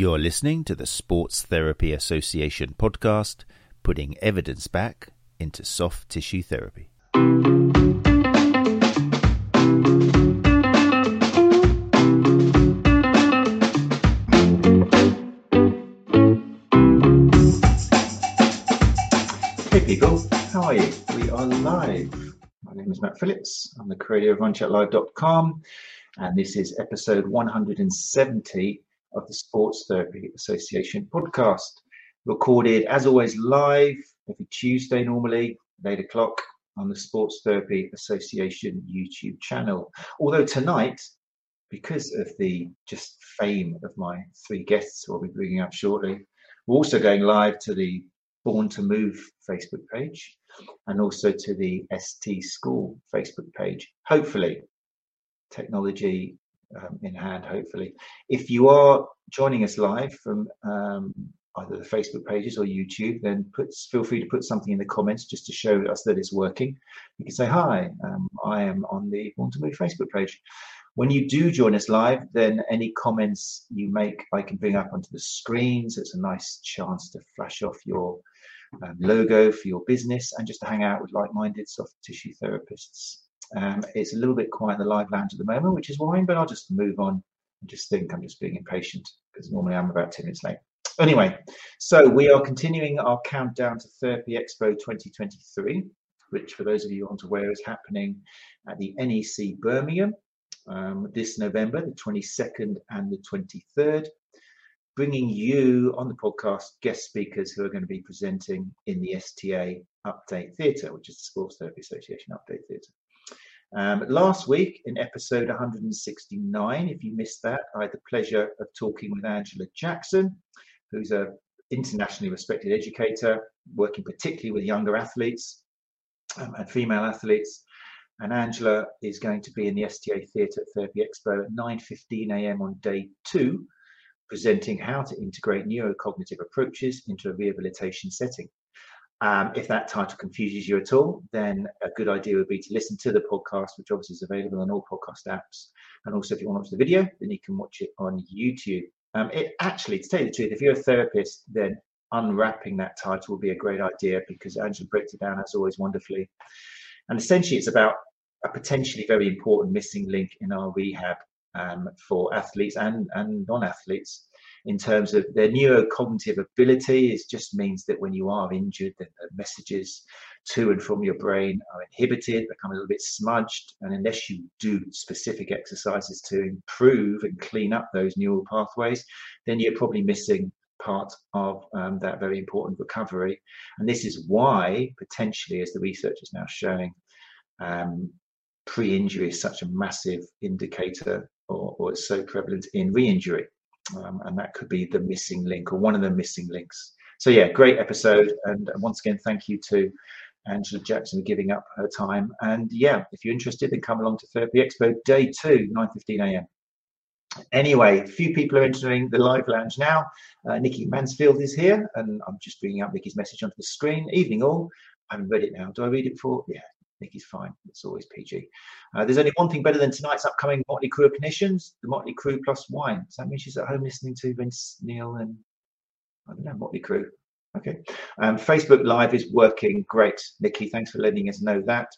You're listening to the Sports Therapy Association podcast, putting evidence back into soft tissue therapy. Hey people, how are you? We are live. My name is Matt Phillips. I'm the creator of RunChatLive.com, and this is episode 170 of the Sports Therapy Association podcast. Recorded, as always, live every Tuesday, normally, at 8 o'clock on the Sports Therapy Association YouTube channel. Although tonight, because of the just fame of my three guests who I'll be bringing up shortly, we're also going live to the Born to Move Facebook page and also to the ST School Facebook page. Hopefully, technology um, in hand, hopefully. If you are joining us live from um, either the Facebook pages or YouTube, then put, feel free to put something in the comments just to show us that it's working. You can say, Hi, um, I am on the Born to Move Facebook page. When you do join us live, then any comments you make, I can bring up onto the screen. So it's a nice chance to flash off your um, logo for your business and just to hang out with like minded soft tissue therapists. Um, it's a little bit quiet in the live lounge at the moment, which is fine, but I'll just move on and just think I'm just being impatient because normally I'm about 10 minutes late. Anyway, so we are continuing our countdown to Therapy Expo 2023, which, for those of you aren't aware, is happening at the NEC Birmingham um, this November, the 22nd and the 23rd, bringing you on the podcast guest speakers who are going to be presenting in the STA Update Theatre, which is the Sports Therapy Association Update Theatre. Um, last week in episode 169, if you missed that, I had the pleasure of talking with Angela Jackson, who's a internationally respected educator, working particularly with younger athletes um, and female athletes. And Angela is going to be in the STA Theatre Therapy Expo at 9:15 a.m. on day two, presenting how to integrate neurocognitive approaches into a rehabilitation setting. Um, if that title confuses you at all, then a good idea would be to listen to the podcast, which obviously is available on all podcast apps. And also, if you want to watch the video, then you can watch it on YouTube. Um, it actually, to tell you the truth, if you're a therapist, then unwrapping that title would be a great idea because Angela breaks it down as always wonderfully. And essentially, it's about a potentially very important missing link in our rehab um, for athletes and, and non athletes in terms of their neurocognitive ability. It just means that when you are injured, the messages to and from your brain are inhibited, become a little bit smudged. And unless you do specific exercises to improve and clean up those neural pathways, then you're probably missing part of um, that very important recovery. And this is why, potentially, as the research is now showing, um, pre injury is such a massive indicator or, or it's so prevalent in re injury. Um, and that could be the missing link or one of the missing links. So yeah, great episode, and once again, thank you to Angela Jackson for giving up her time. And yeah, if you're interested, then come along to Therapy Expo Day Two, 9:15 a.m. Anyway, a few people are entering the live lounge now. Uh, Nikki Mansfield is here, and I'm just bringing up Nikki's message onto the screen. Evening all. I haven't read it now. Do I read it for? Yeah, Nikki's fine. It's always PG. Uh, there's only one thing better than tonight's upcoming Motley Crue of the Motley Crue plus wine. Does that mean she's at home listening to Vince Neil and I don't know, Motley Crue? Okay. Um, Facebook Live is working great. Nikki, thanks for letting us know that.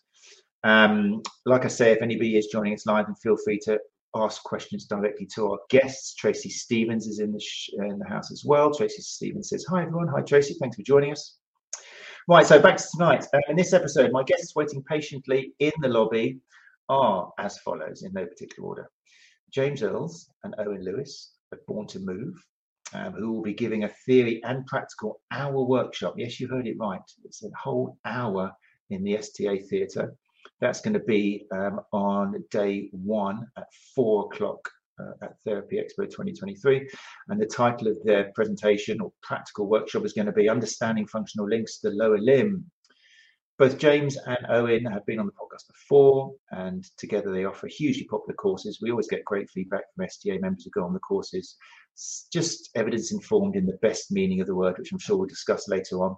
Um, like I say, if anybody is joining us live, then feel free to ask questions directly to our guests. Tracy Stevens is in the, in the house as well. Tracy Stevens says, Hi, everyone. Hi, Tracy. Thanks for joining us. Right, so back to tonight. Uh, in this episode, my guests waiting patiently in the lobby are as follows in no particular order James Earls and Owen Lewis of Born to Move, um, who will be giving a theory and practical hour workshop. Yes, you heard it right. It's a whole hour in the STA Theatre. That's going to be um, on day one at four o'clock at Therapy Expo 2023. And the title of their presentation or practical workshop is going to be Understanding Functional Links to the Lower Limb. Both James and Owen have been on the podcast before, and together they offer hugely popular courses. We always get great feedback from STA members who go on the courses, just evidence informed in the best meaning of the word, which I'm sure we'll discuss later on.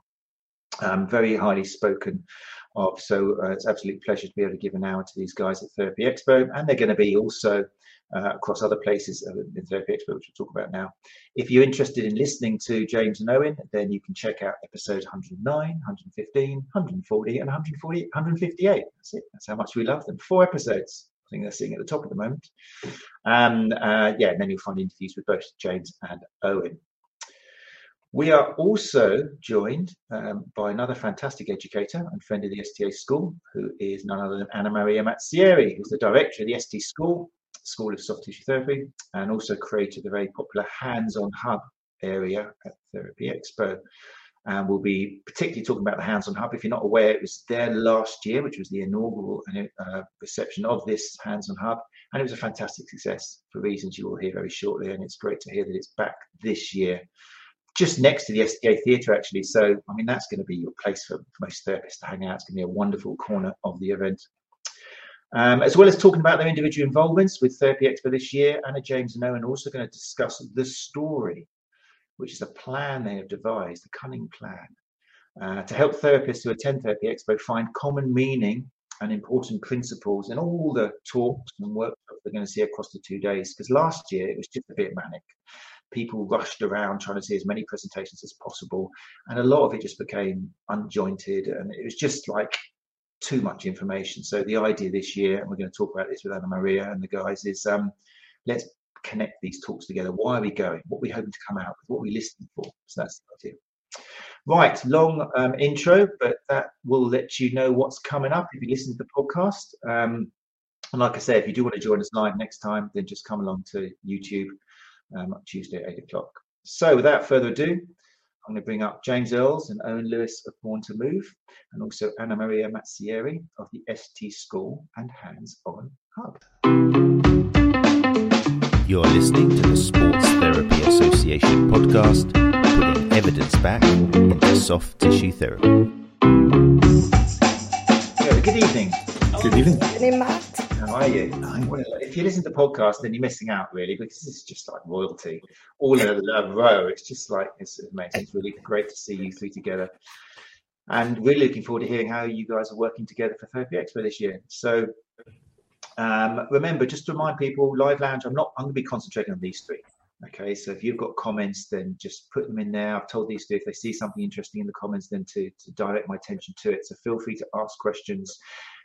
Um, very highly spoken of. So uh, it's absolute pleasure to be able to give an hour to these guys at Therapy Expo, and they're going to be also uh, across other places in Therapy Expo, which we'll talk about now. If you're interested in listening to James and Owen, then you can check out episodes 109, 115, 140, and 140, 158. That's it. That's how much we love them. Four episodes. I think they're sitting at the top at the moment. Um, uh, yeah, and then you'll find interviews with both James and Owen. We are also joined um, by another fantastic educator and friend of the STA School, who is none other than Anna Maria Mazzieri, who's the director of the ST School, School of Soft Tissue Therapy, and also created the very popular Hands-on Hub area at Therapy Expo. And we'll be particularly talking about the Hands-on Hub. If you're not aware, it was there last year, which was the inaugural uh, reception of this Hands-on Hub, and it was a fantastic success for reasons you will hear very shortly. And it's great to hear that it's back this year just next to the STA Theatre, actually. So, I mean, that's going to be your place for, most therapists to hang out. It's going to be a wonderful corner of the event. Um, as well as talking about their individual involvements with Therapy Expo this year, Anna James and Owen are also going to discuss the story, which is a plan they have devised, a cunning plan, uh, to help therapists who attend Therapy Expo find common meaning and important principles in all the talks and workshops they're going to see across the two days. Because last year it was just a bit manic people rushed around trying to see as many presentations as possible and a lot of it just became unjointed and it was just like too much information. So the idea this year and we're going to talk about this with anna maria and the guys is um, let's connect these talks together. Why are we going? What are we hoping to come out with? What are we listening for? So that's the idea. Right long um, intro but that will let you know what's coming up if you listen to the podcast. Um, and like I said, if you do want to join us live next time, then just come along to YouTube um, Tuesday at 8 o'clock. So without further ado, I'm going to bring up James Earls and Owen Lewis of Born to Move, and also Anna Maria Mazzieri of the ST School and Hands On Hub. You're listening to the Sports Therapy Association podcast, putting evidence back into soft tissue therapy. good evening. Good evening. Good evening, Matt. How are you? Well, if you listen to the podcast, then you're missing out really because it's just like royalty, all in a, row. It's just like it's amazing. It's really great to see you three together, and we're looking forward to hearing how you guys are working together for Therapy Expo this year. So, um, remember, just to remind people, Live Lounge. I'm not. I'm going to be concentrating on these three. Okay, so if you've got comments, then just put them in there. I've told these two if they see something interesting in the comments, then to, to direct my attention to it. So feel free to ask questions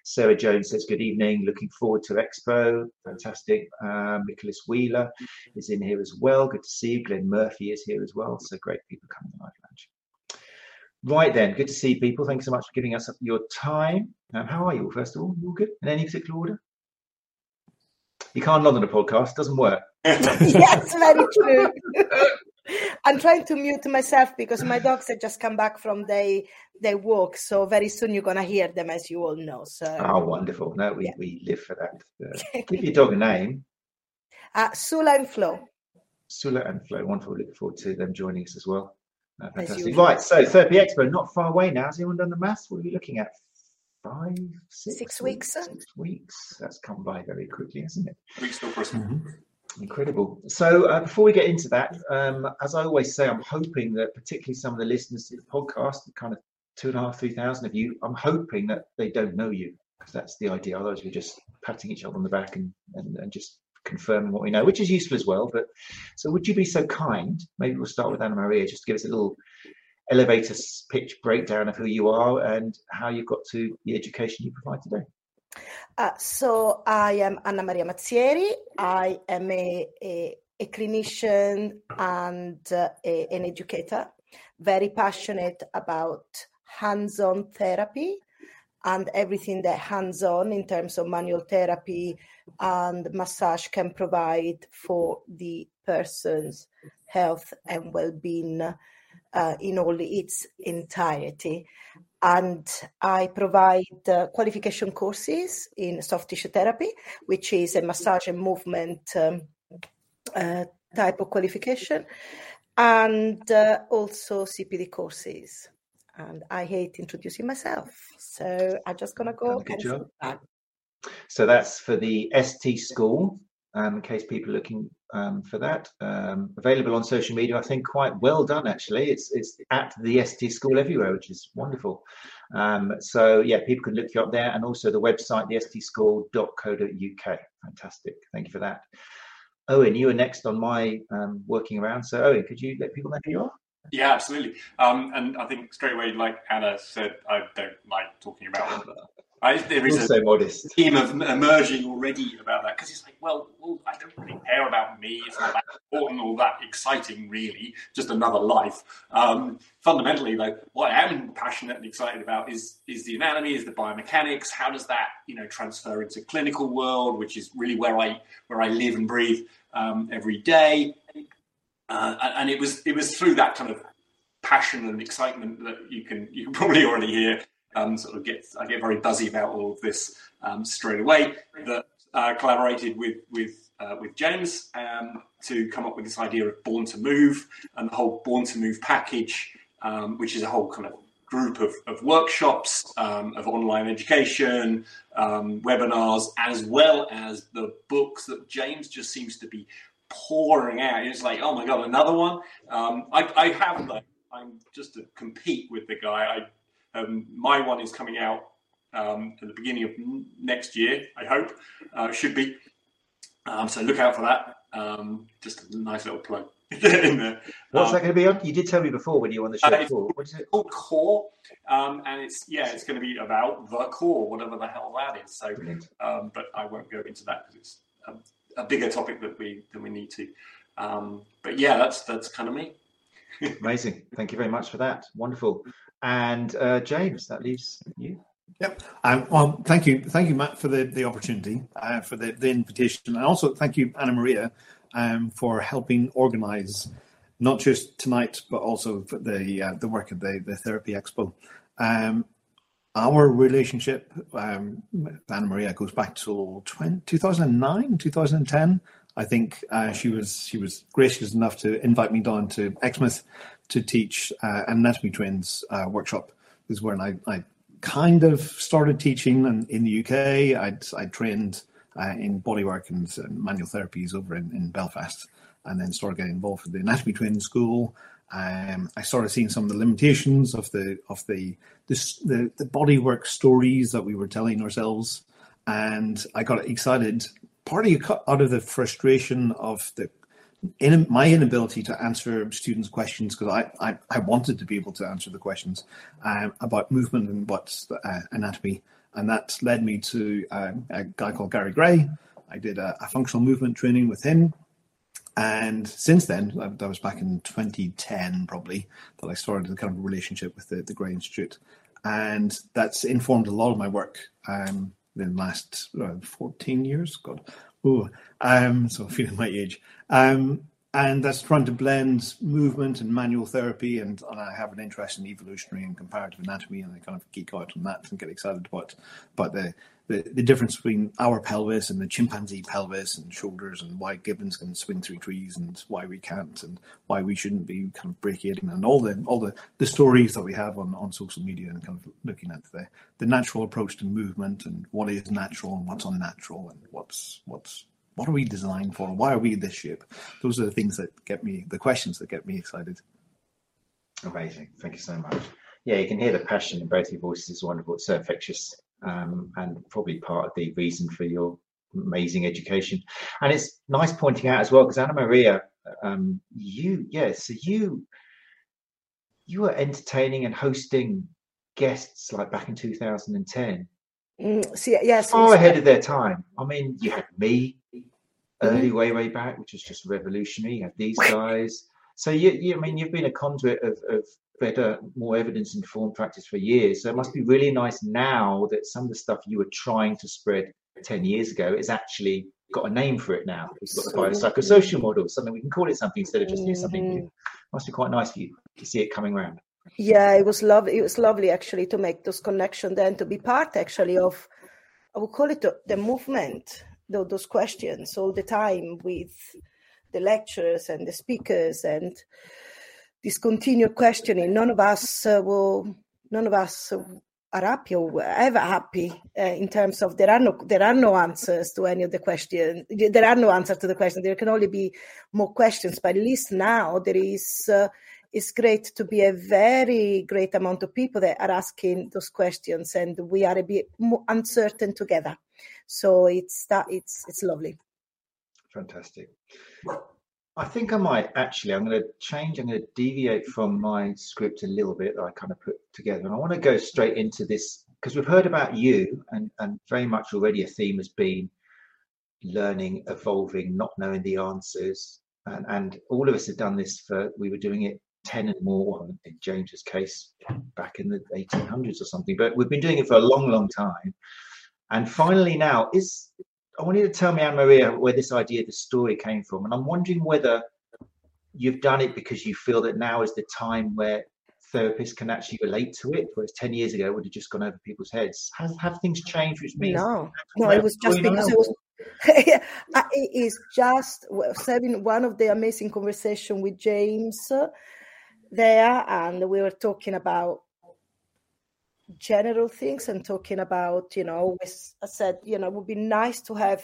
Sarah Jones says, Good evening. Looking forward to Expo. Fantastic. Um, Nicholas Wheeler is in here as well. Good to see you. Glenn Murphy is here as well. So great people coming to Live Lounge. Right then, good to see people. Thanks so much for giving us your time. Um, how are you all, first of all? You all good? In any particular order? You can't nod on a podcast, doesn't work. yes, very true. I'm trying to mute myself because my dogs have just come back from their their walk. So very soon you're gonna hear them, as you all know. So oh, wonderful! No, we, yeah. we live for that. Uh, give your dog a name. Uh, Sula and Flo. Sula and Flo. Wonderful. Looking forward to them joining us as well. Uh, fantastic. Right. So Therapy Expo, not far away now. Has anyone done the maths? What are we looking at? Five, six, six weeks. Six weeks. That's come by very quickly, hasn't it? Weeks till Christmas. Mm-hmm. Incredible. So uh, before we get into that, um, as I always say, I'm hoping that particularly some of the listeners to the podcast, the kind of two and a half, three thousand of you, I'm hoping that they don't know you because that's the idea. Otherwise, we're just patting each other on the back and, and, and just confirming what we know, which is useful as well. But so, would you be so kind? Maybe we'll start with Anna Maria, just give us a little elevator pitch breakdown of who you are and how you got to the education you provide today. Uh, so I am Anna Maria Mazzieri. I am a, a, a clinician and uh, a, an educator, very passionate about hands-on therapy and everything that hands-on in terms of manual therapy and massage can provide for the person's health and well-being uh, in all its entirety and I provide uh, qualification courses in soft tissue therapy, which is a massage and movement um, uh, type of qualification, and uh, also CPD courses. And I hate introducing myself, so I'm just gonna go. That. So that's for the ST school, um, in case people are looking um, for that. Um, available on social media, I think quite well done actually. It's it's at the ST School everywhere, which is wonderful. Um, so yeah, people can look you up there, and also the website, thestschool.co.uk. fantastic. Thank you for that. Owen, you are next on my um, working around. So, Owen, could you let people know who you are? Yeah, absolutely. Um, and I think straight away, like Anna said, I don't like talking about I, there is also a modest. theme of emerging already about that because it's like, well, well, I don't really care about me. It's not that important or that exciting, really. Just another life. Um, fundamentally, though, what I am passionate and excited about is is the anatomy, is the biomechanics. How does that, you know, transfer into clinical world, which is really where I where I live and breathe um, every day. Uh, and it was it was through that kind of passion and excitement that you can you can probably already hear um, sort of get I get very buzzy about all of this um, straight away. That uh, collaborated with with uh, with James um, to come up with this idea of Born to Move and the whole Born to Move package, um, which is a whole kind of group of, of workshops, um, of online education, um, webinars, as well as the books that James just seems to be pouring out. It's like, oh my god, another one. I, I have I'm just to compete with the guy. I um, my one is coming out um, at the beginning of next year, I hope. Uh, should be. Um, so look out for that. Um, just a nice little plug in there. What's Um, that going to be on? You did tell me before when you were on the show Uh, it's- What is it? called Core, um, and it's yeah, it's going to be about the core, whatever the hell that is. So, um, but I won't go into that because it's a, a bigger topic that we than we need to. Um, but yeah, that's that's kind of me. Amazing. Thank you very much for that. Wonderful. And uh, James, that leaves you. Yep. Um, well, thank you, thank you, Matt, for the the opportunity, uh, for the, the invitation, and also thank you, Anna Maria, um, for helping organise not just tonight, but also the uh, the work of the the Therapy Expo. Um, our relationship, um, Anna Maria, goes back to 20, 2009, 2010. I think uh, she was she was gracious enough to invite me down to Exmouth to teach uh, an Anatomy Trains uh, workshop. Is when I, I kind of started teaching in, in the UK. I'd, I trained uh, in bodywork and uh, manual therapies over in, in Belfast, and then started getting involved with the Anatomy Train school. Um, I started seeing some of the limitations of the of the this, the the bodywork stories that we were telling ourselves, and I got excited. Partly out of the frustration of the in my inability to answer students' questions because I, I, I wanted to be able to answer the questions um, about movement and what's uh, anatomy, and that led me to uh, a guy called Gary Gray. I did a, a functional movement training with him, and since then, that was back in 2010 probably, that I started a kind of relationship with the, the Gray Institute, and that's informed a lot of my work um, in the last uh, 14 years. God, Ooh, um, so feeling my age. Um, and that's trying to blend movement and manual therapy. And, and I have an interest in evolutionary and comparative anatomy, and I kind of geek out on that and get excited about about the, the, the difference between our pelvis and the chimpanzee pelvis and shoulders, and why gibbons can swing through trees and why we can't, and why we shouldn't be kind of brachiating, and all the all the, the stories that we have on, on social media, and kind of looking at the the natural approach to movement and what is natural and what's unnatural and what's what's what are we designed for? Why are we this shape? Those are the things that get me, the questions that get me excited. Amazing. Thank you so much. Yeah, you can hear the passion in both your voices. It's wonderful. It's so infectious um, and probably part of the reason for your amazing education. And it's nice pointing out as well, because Anna Maria, um, you, yeah, so you, you were entertaining and hosting guests like back in 2010 Mm, see, yes, far ahead of their time. I mean, you had me early, way, way back, which was just revolutionary. You had these guys. So you, you I mean, you've been a conduit of, of better, more evidence-informed practice for years. So it must be really nice now that some of the stuff you were trying to spread ten years ago is actually got a name for it now. We've got the biopsychosocial model, something we can call it something instead of just do something new. Mm-hmm. Must be quite nice for you to see it coming around. Yeah, it was lovely. It was lovely actually to make those connections then to be part actually of, I would call it the, movement, tho- those questions all the time with the lecturers and the speakers and this continued questioning. None of us uh, will, none of us are happy or ever happy uh, in terms of there are no there are no answers to any of the questions. There are no answers to the question. There can only be more questions. But at least now there is. Uh, it's great to be a very great amount of people that are asking those questions and we are a bit more uncertain together So it's that it's it's lovely. Fantastic. I think I might actually. I'm going to change. I'm going to deviate from my script a little bit that I kind of put together, and I want to go straight into this because we've heard about you, and and very much already a theme has been learning, evolving, not knowing the answers, and and all of us have done this for. We were doing it 10 and more in James's case back in the 1800s or something, but we've been doing it for a long, long time. And finally, now is I want you to tell me, Anna Maria, where this idea, the story came from. And I'm wondering whether you've done it because you feel that now is the time where therapists can actually relate to it, whereas 10 years ago it would have just gone over people's heads. Has, have things changed, which means. No, no, it was just because it was. it is just having one of the amazing conversation with James there, and we were talking about general things and talking about you know always i said you know it would be nice to have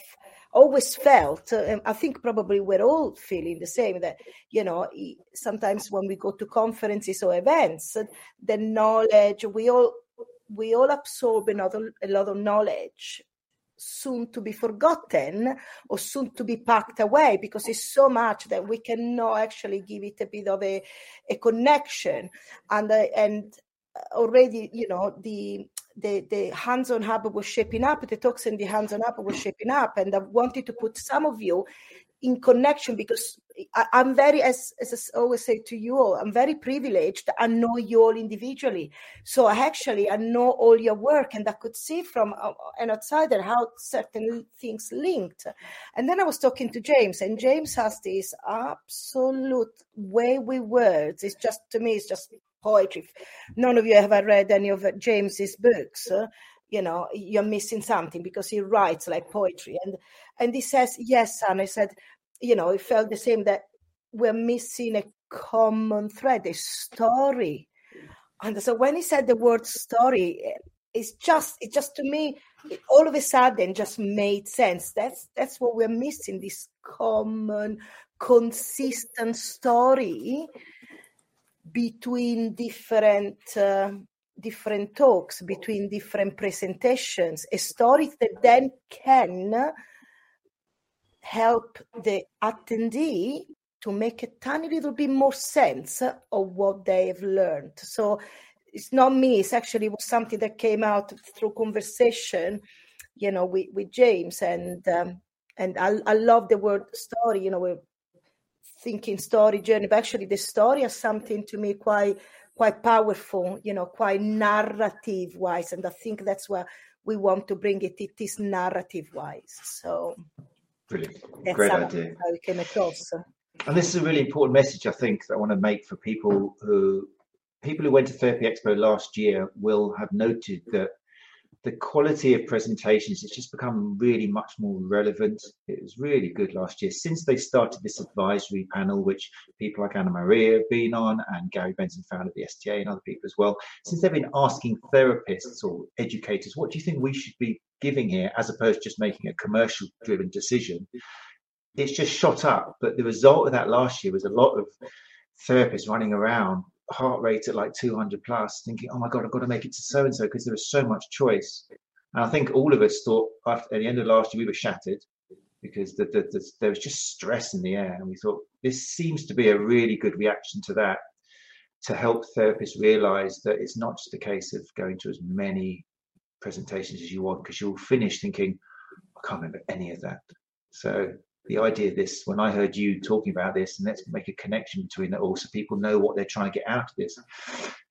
always felt uh, i think probably we're all feeling the same that you know sometimes when we go to conferences or events the knowledge we all we all absorb another a lot of knowledge soon to be forgotten or soon to be packed away because it's so much that we cannot actually give it a bit of a, a connection. And uh, and already you know the the the hands-on hub was shaping up the talks in the hands-on hub was shaping up and i wanted to put some of you in connection because I, am very, as, as I always say to you all, I'm very privileged. I know you all individually. So I actually, I know all your work and I could see from uh, an outsider how certain things linked. And then I was talking to James and James has this absolute way with words. It's just, to me, it's just poetry. None of you have read any of James's books. Uh, you know you're missing something because he writes like poetry and and he says yes son i said you know, it felt the same that we're missing a common thread, a story. And so when he said the word story, it's just it just to me it all of a sudden just made sense. That's that's what we're missing, this common, consistent story between different uh, different talks, between different presentations, a story that then can help the attendee to make a tiny little bit more sense of what they've learned. So it's not me, it's actually something that came out through conversation, you know, with, with James. And um, and I, I love the word story, you know, thinking story journey, but actually the story is something to me quite quite powerful, you know, quite narrative wise. And I think that's where we want to bring it. It is narrative wise. So Brilliant. That's Great idea. How we came across. And this is a really important message, I think, that I want to make for people who people who went to Therapy Expo last year will have noted that the quality of presentations has just become really much more relevant. It was really good last year since they started this advisory panel, which people like Anna Maria have been on, and Gary Benson founded the STA and other people as well. Since they've been asking therapists or educators, what do you think we should be giving here, as opposed to just making a commercial driven decision? It's just shot up. But the result of that last year was a lot of therapists running around heart rate at like 200 plus, thinking, oh my God, I've got to make it to so and so because there is so much choice. And I think all of us thought after, at the end of last year, we were shattered because the, the, the, there was just stress in the air. And we thought this seems to be a really good reaction to that to help therapists realize that it's not just a case of going to as many presentations as you want because you'll finish thinking, I can't remember any of that. So the idea of this when I heard you talking about this, and let's make a connection between it all, so people know what they're trying to get out of this.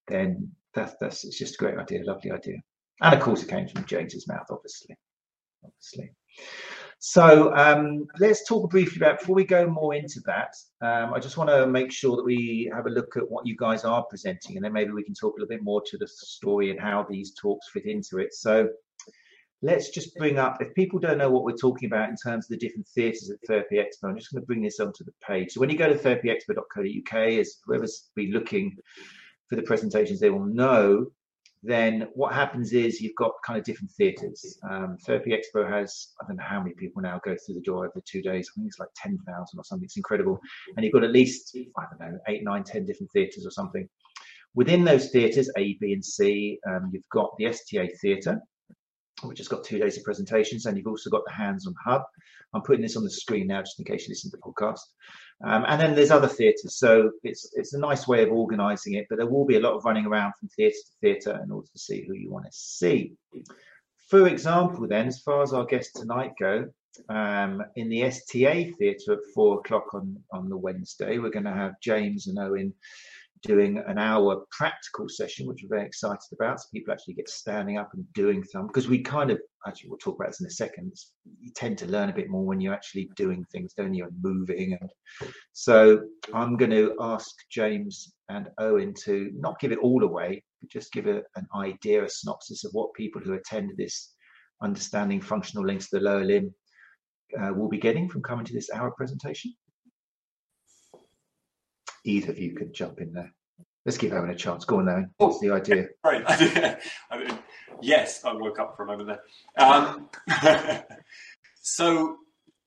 Then that's that's it's just a great idea, lovely idea, and of course it came from James's mouth, obviously, obviously. So um, let's talk briefly about before we go more into that. Um, I just want to make sure that we have a look at what you guys are presenting, and then maybe we can talk a little bit more to the story and how these talks fit into it. So let's just bring up, if people don't know what we're talking about in terms of the different theatres at Therapy Expo, I'm just going to bring this onto the page. So when you go to therapyexpo.co.uk, as whoever's been looking for the presentations, they will know, then what happens is you've got kind of different theatres. Um, Therapy Expo has, I don't know how many people now go through the door over two days. I think it's like 10,000 or something. It's incredible. And you've got at least, I don't know, eight, nine, 10 different theatres or something. Within those theatres, A, B, and C, um, you've got the STA theatre, which has got two days of presentations, and you've also got the hands-on hub. I'm putting this on the screen now, just in case you listen to the podcast. Um, and then there's other theatres, so it's it's a nice way of organising it. But there will be a lot of running around from theatre to theatre in order to see who you want to see. For example, then, as far as our guests tonight go, um, in the STA theatre at four o'clock on on the Wednesday, we're going to have James and Owen doing an hour practical session, which we're very excited about. So people actually get standing up and doing some because we kind of actually we'll talk about this in a second. You tend to learn a bit more when you're actually doing things, don't you, and moving. And so I'm going to ask James and Owen to not give it all away, but just give a, an idea, a synopsis of what people who attend this understanding functional links to the lower limb uh, will be getting from coming to this hour presentation either of you could jump in there. Let's give Owen a chance. Go on, Owen. What's the idea? Right. I mean, yes, I woke up for a moment there. Um, so,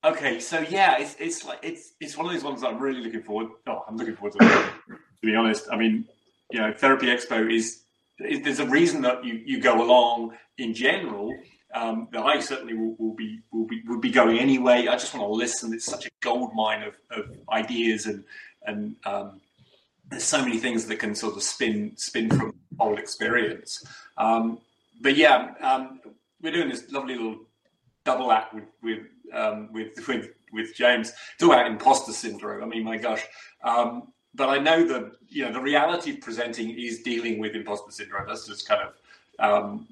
okay, so yeah, it's it's like it's it's one of those ones that I'm really looking forward. Oh, I'm looking forward to. to be honest, I mean, you know, Therapy Expo is, is there's a reason that you you go along in general. Um, that I certainly will, will, be will be will be going anyway. I just want to listen. It's such a gold mine of, of ideas and and um, there's so many things that can sort of spin spin from whole experience. Um, but yeah, um, we're doing this lovely little double act with with um, with, with with James. Talk about imposter syndrome. I mean, my gosh. Um, but I know that you know the reality of presenting is dealing with imposter syndrome. That's just kind of um,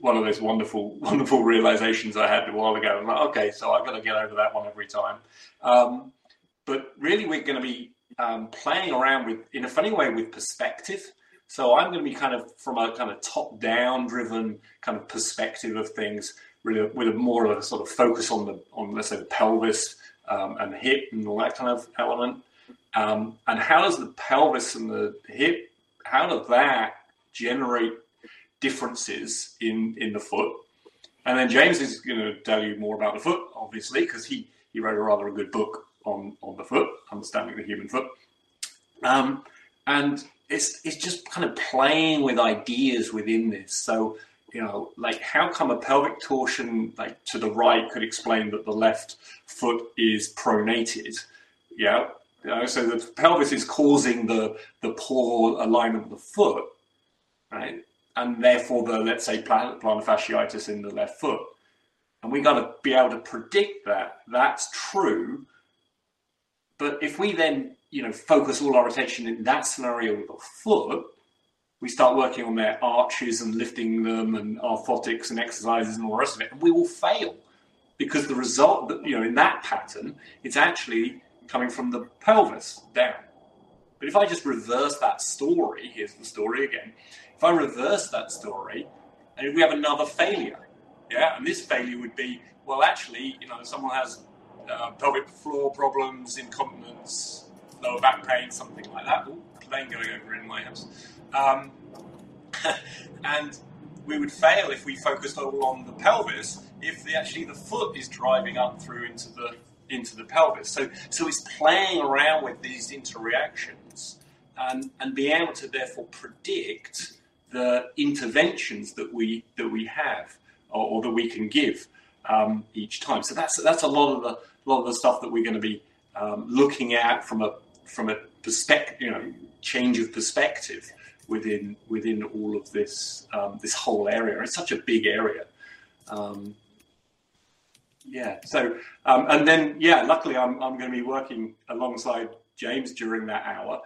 one of those wonderful, wonderful realizations I had a while ago. I'm like, okay, so I've got to get over that one every time. Um, but really, we're going to be um, playing around with, in a funny way, with perspective. So I'm going to be kind of from a kind of top-down driven kind of perspective of things, really with a more of a sort of focus on the on let's say the pelvis um, and the hip and all that kind of element. Um, and how does the pelvis and the hip, how does that generate differences in in the foot? And then James is going to tell you more about the foot, obviously, because he he wrote a rather a good book on, on the foot, understanding the human foot. Um, and it's it's just kind of playing with ideas within this. So you know, like how come a pelvic torsion like to the right could explain that the left foot is pronated? Yeah, you know, so the pelvis is causing the the poor alignment of the foot, right? And therefore the let's say plantar fasciitis in the left foot. And we got to be able to predict that that's true but if we then, you know, focus all our attention in that scenario with a foot, we start working on their arches and lifting them and orthotics and exercises and all the rest of it, and we will fail because the result that you know in that pattern, it's actually coming from the pelvis down. But if I just reverse that story, here's the story again. If I reverse that story, and we have another failure, yeah, and this failure would be, well, actually, you know, someone has uh, pelvic floor problems, incontinence, lower back pain, something like that. Ooh, plane going over in my house. Um, and we would fail if we focused all on the pelvis if the, actually the foot is driving up through into the into the pelvis. So so it's playing around with these interreactions and and being able to therefore predict the interventions that we that we have or, or that we can give um, each time. So that's that's a lot of the a lot of the stuff that we're going to be um, looking at from a from a perspective, you know, change of perspective within within all of this um, this whole area. It's such a big area. Um, yeah. So um, and then yeah, luckily I'm I'm going to be working alongside James during that hour.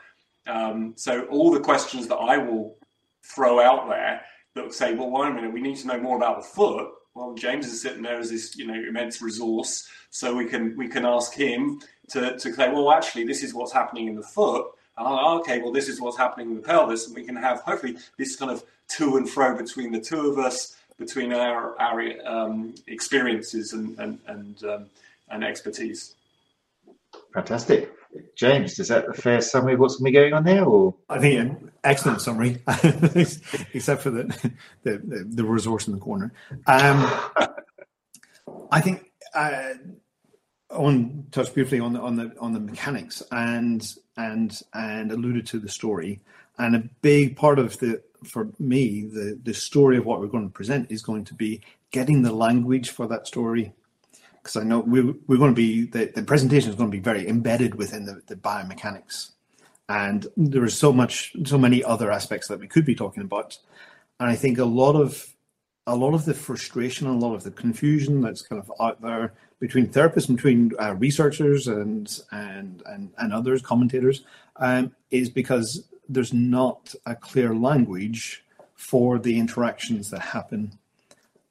Um, so all the questions that I will throw out there that say, well, wait a minute, we need to know more about the foot well, James is sitting there as this, you know, immense resource, so we can we can ask him to, to say, well, actually, this is what's happening in the foot. and I'll okay, well, this is what's happening in the pelvis, and we can have hopefully this kind of to and fro between the two of us, between our our um, experiences and and and, um, and expertise. Fantastic. James, is that a fair summary of what's going to be going on there? Or I think an excellent summary, except for the, the, the resource in the corner. Um, I think uh, Owen touched briefly on the on the on the mechanics and and and alluded to the story. And a big part of the for me, the the story of what we're going to present is going to be getting the language for that story. Because I know we're, we're going to be the, the presentation is going to be very embedded within the, the biomechanics, and there is so much, so many other aspects that we could be talking about. And I think a lot of a lot of the frustration, and a lot of the confusion that's kind of out there between therapists, and between uh, researchers, and and and and others, commentators, um, is because there's not a clear language for the interactions that happen.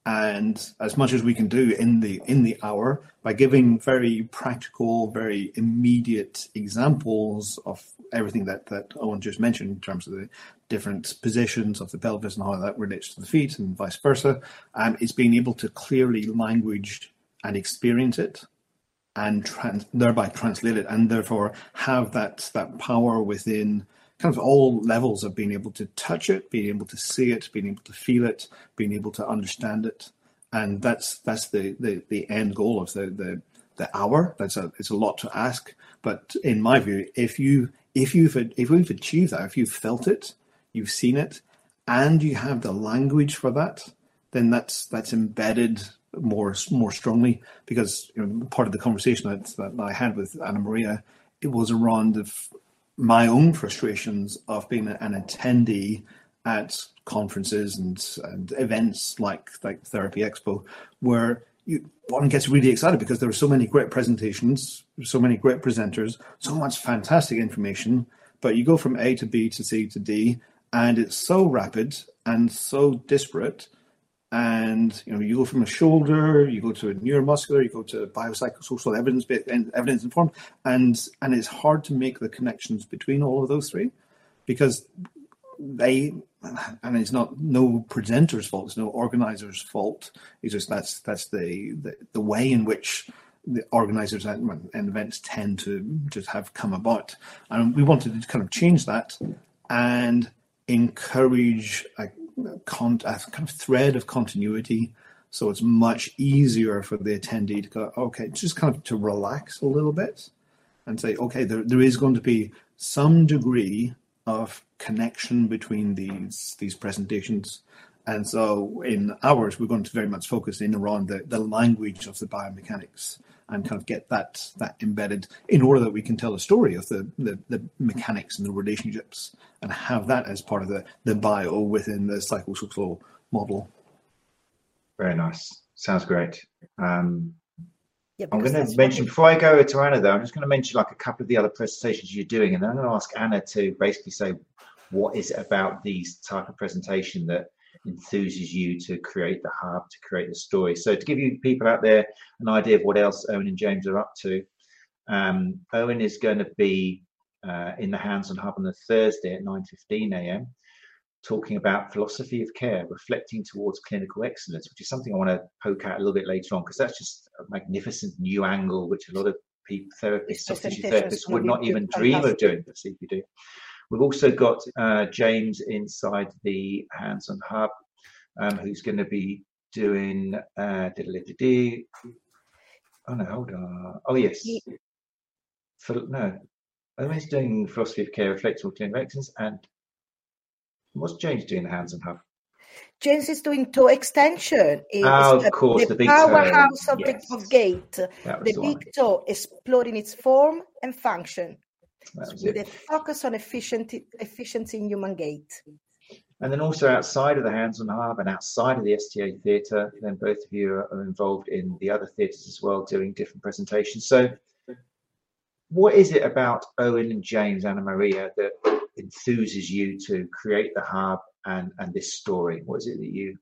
And as much as we can do in the in the hour by giving very practical, very immediate examples of everything that that Owen just mentioned in terms of the different positions of the pelvis and how that relates to the feet and vice versa, um, is being able to clearly language and experience it and trans- thereby translate it and therefore have that that power within kind of all levels of being able to touch it, being able to see it, being able to feel it, being able to understand it, and that's that's the the, the end goal of the the the hour. That's a it's a lot to ask, but in my view, if you if you've if you've achieved that, if you've felt it, you've seen it, and you have the language for that, then that's that's embedded more more strongly. Because you know, part of the conversation that, that I had with Anna Maria it was around the, my own frustrations of being an attendee at conferences and, and events like like Therapy Expo, where you, one gets really excited because there are so many great presentations, so many great presenters, so much fantastic information. But you go from A to B to C to D, and it's so rapid and so disparate and you know you go from a shoulder you go to a neuromuscular you go to biopsychosocial evidence evidence informed and and it's hard to make the connections between all of those three because they and it's not no presenter's fault it's no organizer's fault. It's just that's that's the the, the way in which the organizers and, and events tend to just have come about. And we wanted to kind of change that and encourage a con- a kind of thread of continuity. So it's much easier for the attendee to go, okay, just kind of to relax a little bit and say, okay, there, there is going to be some degree of connection between these these presentations. And so in ours, we're going to very much focus in around the, the language of the biomechanics and kind of get that that embedded in order that we can tell a story of the, the, the mechanics and the relationships and have that as part of the, the bio within the psychosocial model. Very nice. Sounds great. Um, yeah, I'm going to mention before I go to Anna, though, I'm just going to mention like a couple of the other presentations you're doing, and then I'm going to ask Anna to basically say what is it about these type of presentation that enthuses you to create the hub, to create the story. So to give you people out there an idea of what else Owen and James are up to, um, Owen is going to be uh, in the Hands-on Hub on the Thursday at 9.15 a.m. talking about philosophy of care, reflecting towards clinical excellence, which is something I want to poke out a little bit later on because that's just a magnificent new angle which a lot of people, therapists, therapists would not even dream of doing But if you CPD. We've also got uh, James inside the Hands-on Hub, um, who's going to be doing. Uh, oh no, hold on. Oh yes. For, no, Owen's doing philosophy of care, reflective clinical excellence, and what's James doing the Hands-on Hub? James is doing toe extension. oh, of course, the, the big powerhouse toe. of, yes. the, of gait. The, the big toe exploring its form and function with it. a focus on efficiency, efficiency in human gait. And then also outside of the Hands-on Hub and outside of the STA Theatre, then both of you are involved in the other theatres as well, doing different presentations. So, what is it about Owen and James, Anna Maria, that enthuses you to create the hub and and this story? What is it that you?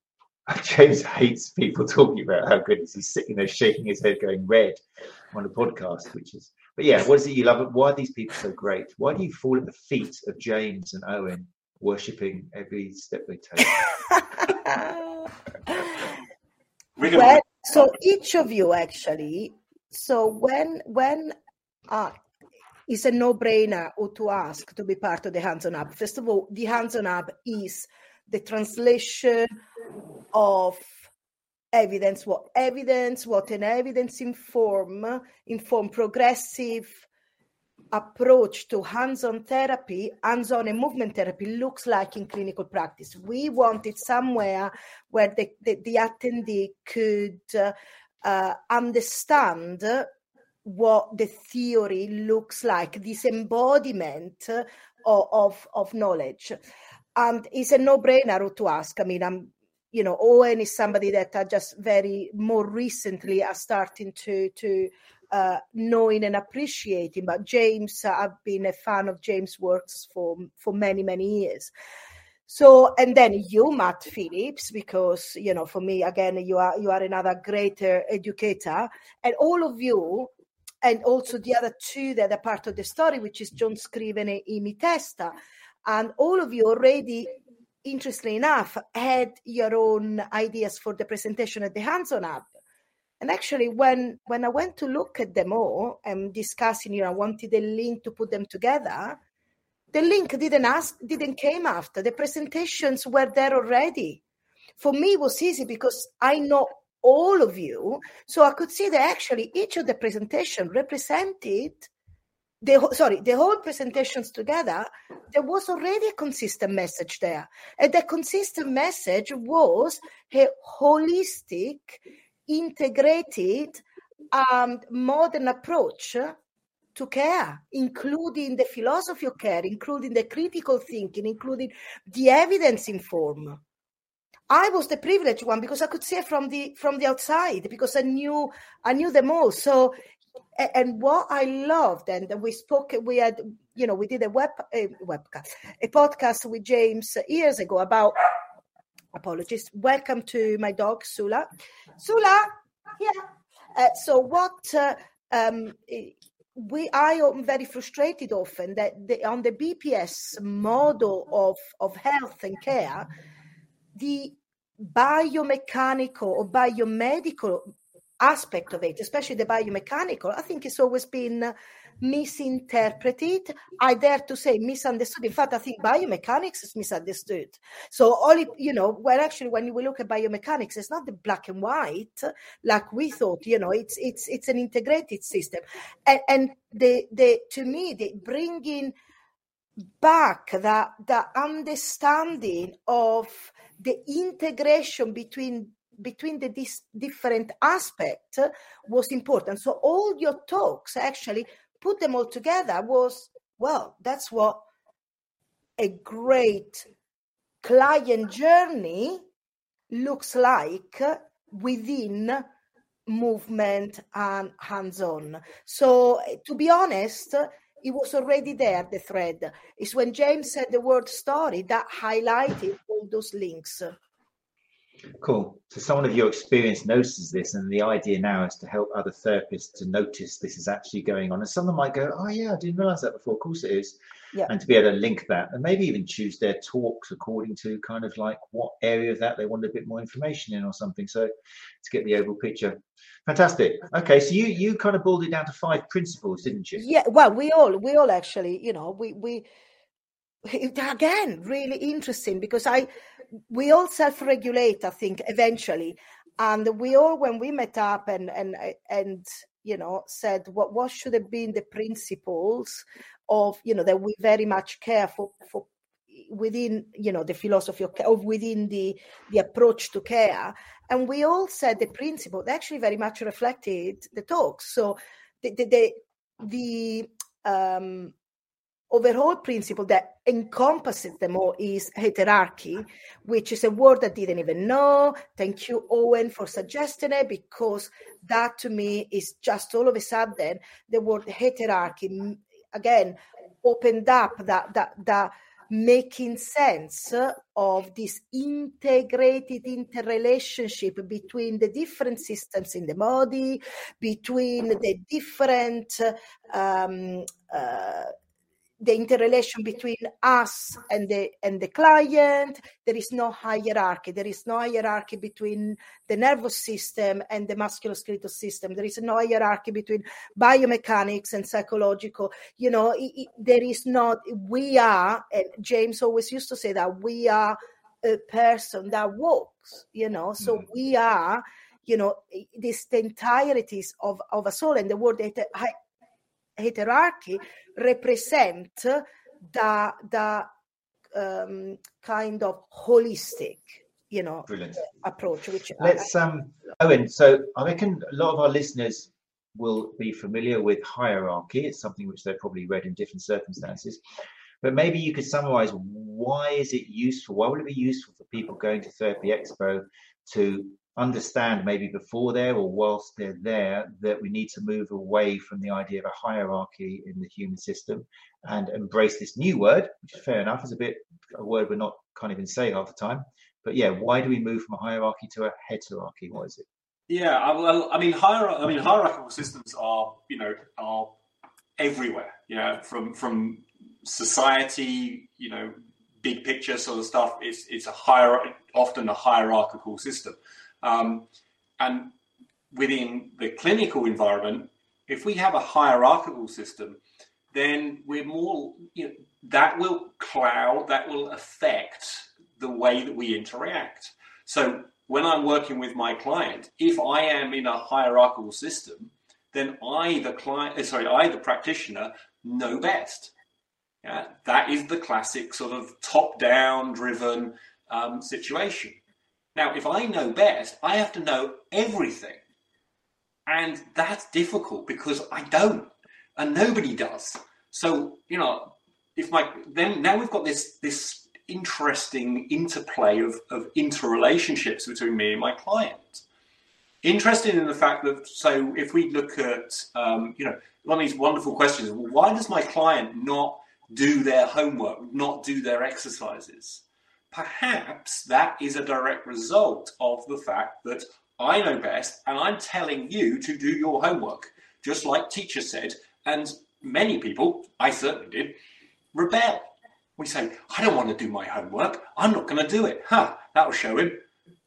James hates people talking about how good is he's sitting there shaking his head, going red on a podcast, which is. But yeah, what is it you love? Why are these people so great? Why do you fall at the feet of James and Owen, worshipping every step they take? well, so each of you actually. So when when uh, it's a no-brainer or to ask to be part of the hands-on hub. First of all, the hands-on hub is the translation of evidence, what evidence, what an evidence inform, inform progressive approach to hands-on therapy, hands-on and movement therapy looks like in clinical practice. We wanted somewhere where the, the, the attendee could uh, uh, understand what the theory looks like, this embodiment of, of, of knowledge. And it's a no-brainer to ask. I mean, I'm you know, Owen is somebody that I just very more recently are starting to to uh, knowing and appreciating. But James, uh, I've been a fan of James' works for for many many years. So and then you, Matt Phillips, because you know, for me again, you are you are another greater educator, and all of you, and also the other two that are part of the story, which is John Scriven and Imi Testa, and all of you already. Interestingly enough, had your own ideas for the presentation at the Hands-on Hub and actually, when when I went to look at them all and discussing, you know, I wanted a link to put them together. The link didn't ask, didn't came after. The presentations were there already. For me, it was easy because I know all of you, so I could see that actually each of the presentation represented the sorry the whole presentations together there was already a consistent message there and the consistent message was a holistic integrated um, modern approach to care, including the philosophy of care, including the critical thinking, including the evidence informed. I was the privileged one because I could see it from the from the outside because I knew I knew them all. So, and what I loved, and we spoke, we had, you know, we did a web a webcast, a podcast with James years ago about apologies. Welcome to my dog, Sula. Sula, yeah. Uh, so what uh, um, we I am very frustrated often that the, on the BPS model of, of health and care, the biomechanical or biomedical aspect of it, especially the biomechanical, I think it's always been uh, misinterpreted. I dare to say misunderstood. In fact, I think biomechanics is misunderstood. So all you know, well, actually, when you look at biomechanics, it's not the black and white like we thought. You know, it's it's it's an integrated system, and and the the to me the bringing back that the understanding of the integration between between the dis- different aspects was important. So all your talks actually put them all together was well that's what a great client journey looks like within movement and hands-on. So eh, to be honest it was already there the thread. It's when james said the word story that highlighted all those links Cool. So someone of your experience notices this, and the idea now is to help other therapists to notice this is actually going on. And someone might go, "Oh yeah, I didn't realize that before." Of course it is. Yeah. And to be able to link that, and maybe even choose their talks according to kind of like what area of that they want a bit more information in, or something. So to get the overall picture. Fantastic. Okay, so you you kind of boiled it down to five principles, didn't you? Yeah. Well, we all we all actually, you know, we we again really interesting because I we all self-regulate, I think, eventually. And we all, when we met up and and and you know said what what should have been the principles of you know that we very much care for for within you know the philosophy of of within the the approach to care and we all said the principle that actually very much reflected the talks so the the the, the um overall principle that encompasses them all is heterarchy, which is a word I didn't even know. Thank you, Owen, for suggesting it because that to me is just all of a sudden the word heterarchy again opened up that that that making sense of this integrated interrelationship between the different systems in the body, between the different um, uh, the interrelation between us and the and the client there is no hierarchy. There is no hierarchy between the nervous system and the musculoskeletal system. There is no hierarchy between biomechanics and psychological. You know it, it, there is not we are and james always used to say that we are a person that walks you know? So mm-hmm. we are you know this the entireties of of a soul and the word that I, heterarchy represent the the um, kind of holistic you know Brilliant. approach which Let's um Owen, so I reckon a lot of our listeners will be familiar with hierarchy. It's something which they've probably read in different circumstances. But maybe you could summarize why is it useful? Why would it be useful for people going to Therapy Expo to understand maybe before there or whilst they're there that we need to move away from the idea of a hierarchy in the human system and embrace this new word, which is fair enough, is a bit a word we're not can't even say half the time. But yeah, why do we move from a hierarchy to a heterarchy? What is it? Yeah, I, well, I mean, hierar- I mean, hierarchical systems are, you know, are everywhere. Yeah, from from society, you know, big picture sort of stuff. It's it's a hier- often a hierarchical system, um, and within the clinical environment, if we have a hierarchical system, then we're more, you know, that will cloud, that will affect the way that we interact. So when I'm working with my client, if I am in a hierarchical system, then I, the client, uh, sorry, I, the practitioner, know best. Yeah, that is the classic sort of top-down driven um, situation. Now, if I know best, I have to know everything, and that's difficult because I don't, and nobody does. So you know, if my then now we've got this this interesting interplay of, of interrelationships between me and my client. Interesting in the fact that, so if we look at, um, you know, one of these wonderful questions, why does my client not do their homework, not do their exercises? Perhaps that is a direct result of the fact that I know best and I'm telling you to do your homework, just like teacher said. And many people, I certainly did, rebel we say, I don't want to do my homework. I'm not going to do it. Huh, that'll show him.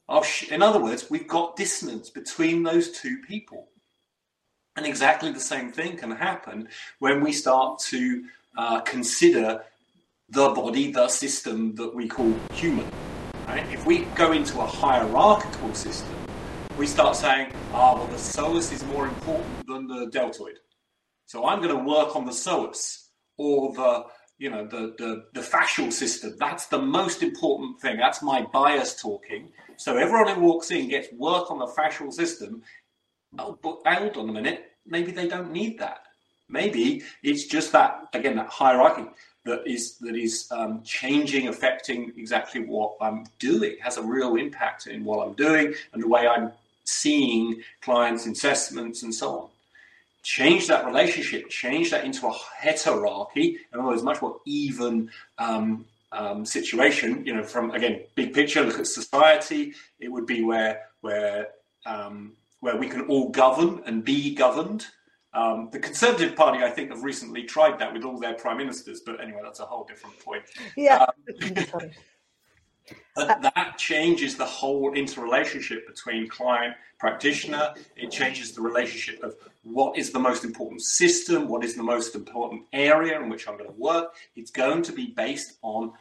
I'll sh-. In other words, we've got dissonance between those two people. And exactly the same thing can happen when we start to uh, consider the body, the system that we call human. Right? If we go into a hierarchical system, we start saying, ah, well, the psoas is more important than the deltoid. So I'm going to work on the psoas or the you know the, the the fascial system that's the most important thing that's my bias talking so everyone who walks in gets work on the fascial system oh but hold on a minute maybe they don't need that maybe it's just that again that hierarchy that is that is um, changing affecting exactly what i'm doing has a real impact in what i'm doing and the way i'm seeing clients assessments and so on change that relationship, change that into a heterarchy, in other words, much more even um, um, situation. You know, from again, big picture, look at society. It would be where where um, where we can all govern and be governed. Um, the Conservative Party, I think, have recently tried that with all their prime ministers, but anyway, that's a whole different point. yeah Um, that changes the whole interrelationship between client practitioner. It changes the relationship of what is the most important system, what is the most important area in which I'm going to work. It's going to be based on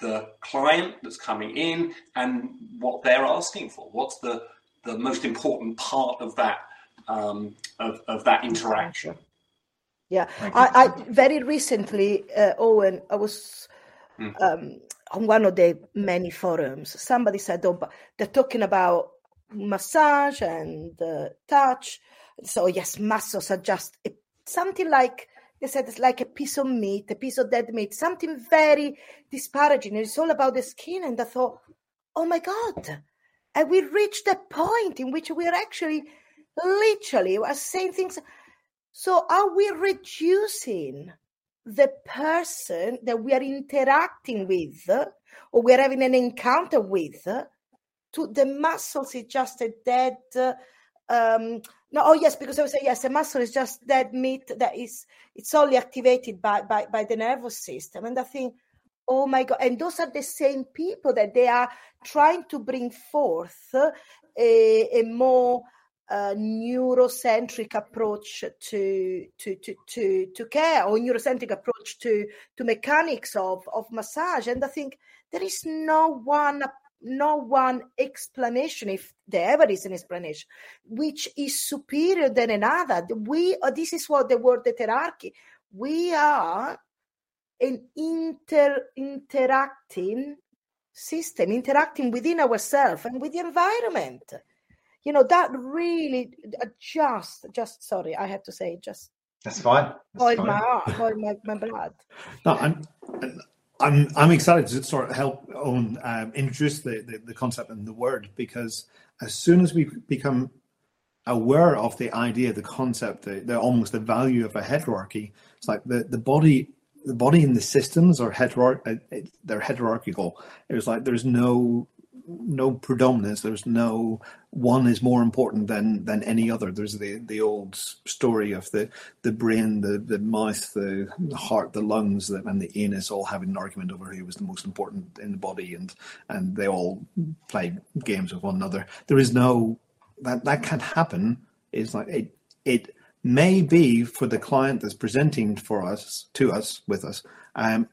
the client that's coming in and what they're asking for. What's the the most important part of that um, of, of that interaction? Yeah, I, I very recently, uh, Owen, I was Mm. um, on one of the many forums. Somebody said, "Oh, but they're talking about massage and uh, touch." So yes, muscles are just a, something like they said it's like a piece of meat, a piece of dead meat, something very disparaging. It's all about the skin, and I thought, "Oh my God!" And we reached a point in which we are actually, literally, we are saying things. So are we reducing the person that we are interacting with or we're having an encounter with to the muscles is just a dead um no oh yes because i would say yes a muscle is just dead meat that is it's only activated by by, by the nervous system and i think oh my god and those are the same people that they are trying to bring forth a, a more uh, neurocentric approach to, to to to to care or neurocentric approach to to mechanics of of massage and i think there is no one no one explanation, if there ever is an explanation, which is superior than another. We, this is what the word heterarchy. We are an inter interacting system, interacting within ourselves and with the environment. You know that really uh, just, just sorry, I have to say, just that's fine. Boil my heart, boil my, my blood. No, I'm, I'm, I'm excited to sort of help on um, introduce the, the, the concept and the word because as soon as we become aware of the idea, the concept, the, the almost the value of a heterarchy, it's like the, the body the body and the systems are heterar- uh, they're heterarchical. was like there's no no predominance. There's no one is more important than than any other. There's the the old story of the the brain, the the mouth, the heart, the lungs, and the anus all having an argument over who was the most important in the body, and and they all play games with one another. There is no that that can't happen. It's like it it may be for the client that's presenting for us to us with us um,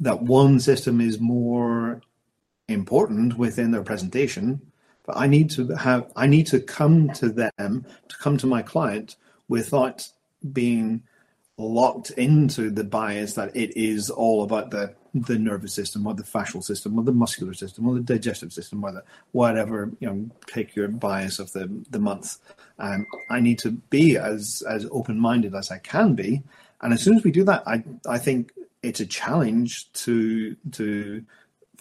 that one system is more important within their presentation but i need to have i need to come to them to come to my client without being locked into the bias that it is all about the the nervous system or the fascial system or the muscular system or the digestive system or the whatever you know take your bias of the the month. Um, i need to be as as open-minded as i can be. And as soon as we do that i i think it's a challenge to to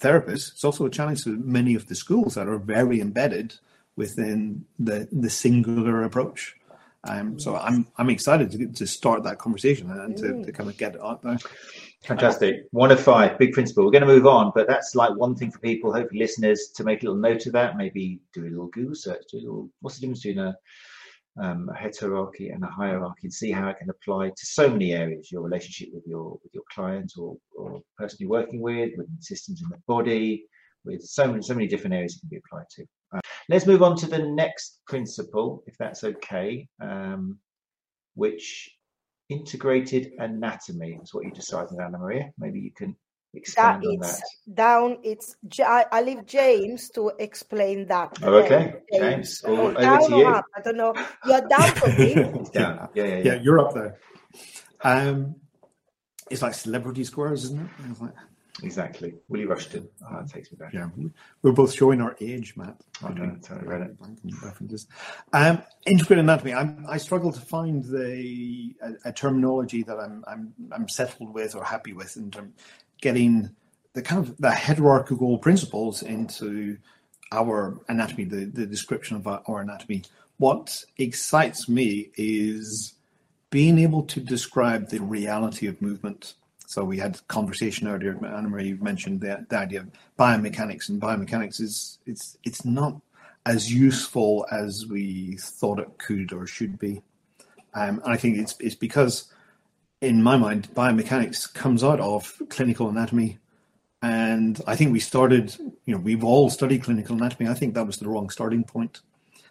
therapists it's also a challenge to many of the schools that are very embedded within the the singular approach um, so I'm I'm excited to, to start that conversation and to, to kind of get it out there. Fantastic. One of five, big principle. We're going to move on, but that's like one thing for people, hopefully listeners, to make a little note of that. Maybe do a little Google search. Do a little, what's the difference between a, um, a heterarchy and a hierarchy, and see how it can apply to so many areas. Your relationship with your with your client or, or person you're working with, with systems in the body, with so many so many different areas it can be applied to. Uh, let's move on to the next principle, if that's okay, um, which integrated anatomy is what you decided, Anna Maria. Maybe you can that on that. Down, it's I, I leave James to explain that. Oh, okay, James. James oh, down to you. Up? I don't know. You're down for me. it's down. Yeah, yeah, yeah, yeah. You're up there. Um, it's like celebrity squares, isn't it? Exactly. Willie Rushton. Oh, that takes me back. Yeah. We're both showing our age, Matt. I know, totally read it. References. Um, integrated anatomy. I'm, I struggle to find the a, a, terminology that I'm, I'm I'm settled with or happy with in terms getting the kind of the hierarchical principles into our anatomy, the, the description of our, anatomy. What excites me is being able to describe the reality of movement so we had conversation earlier. Anna Maria mentioned the, the idea of biomechanics, and biomechanics is it's it's not as useful as we thought it could or should be. Um, and I think it's it's because, in my mind, biomechanics comes out of clinical anatomy, and I think we started. You know, we've all studied clinical anatomy. I think that was the wrong starting point.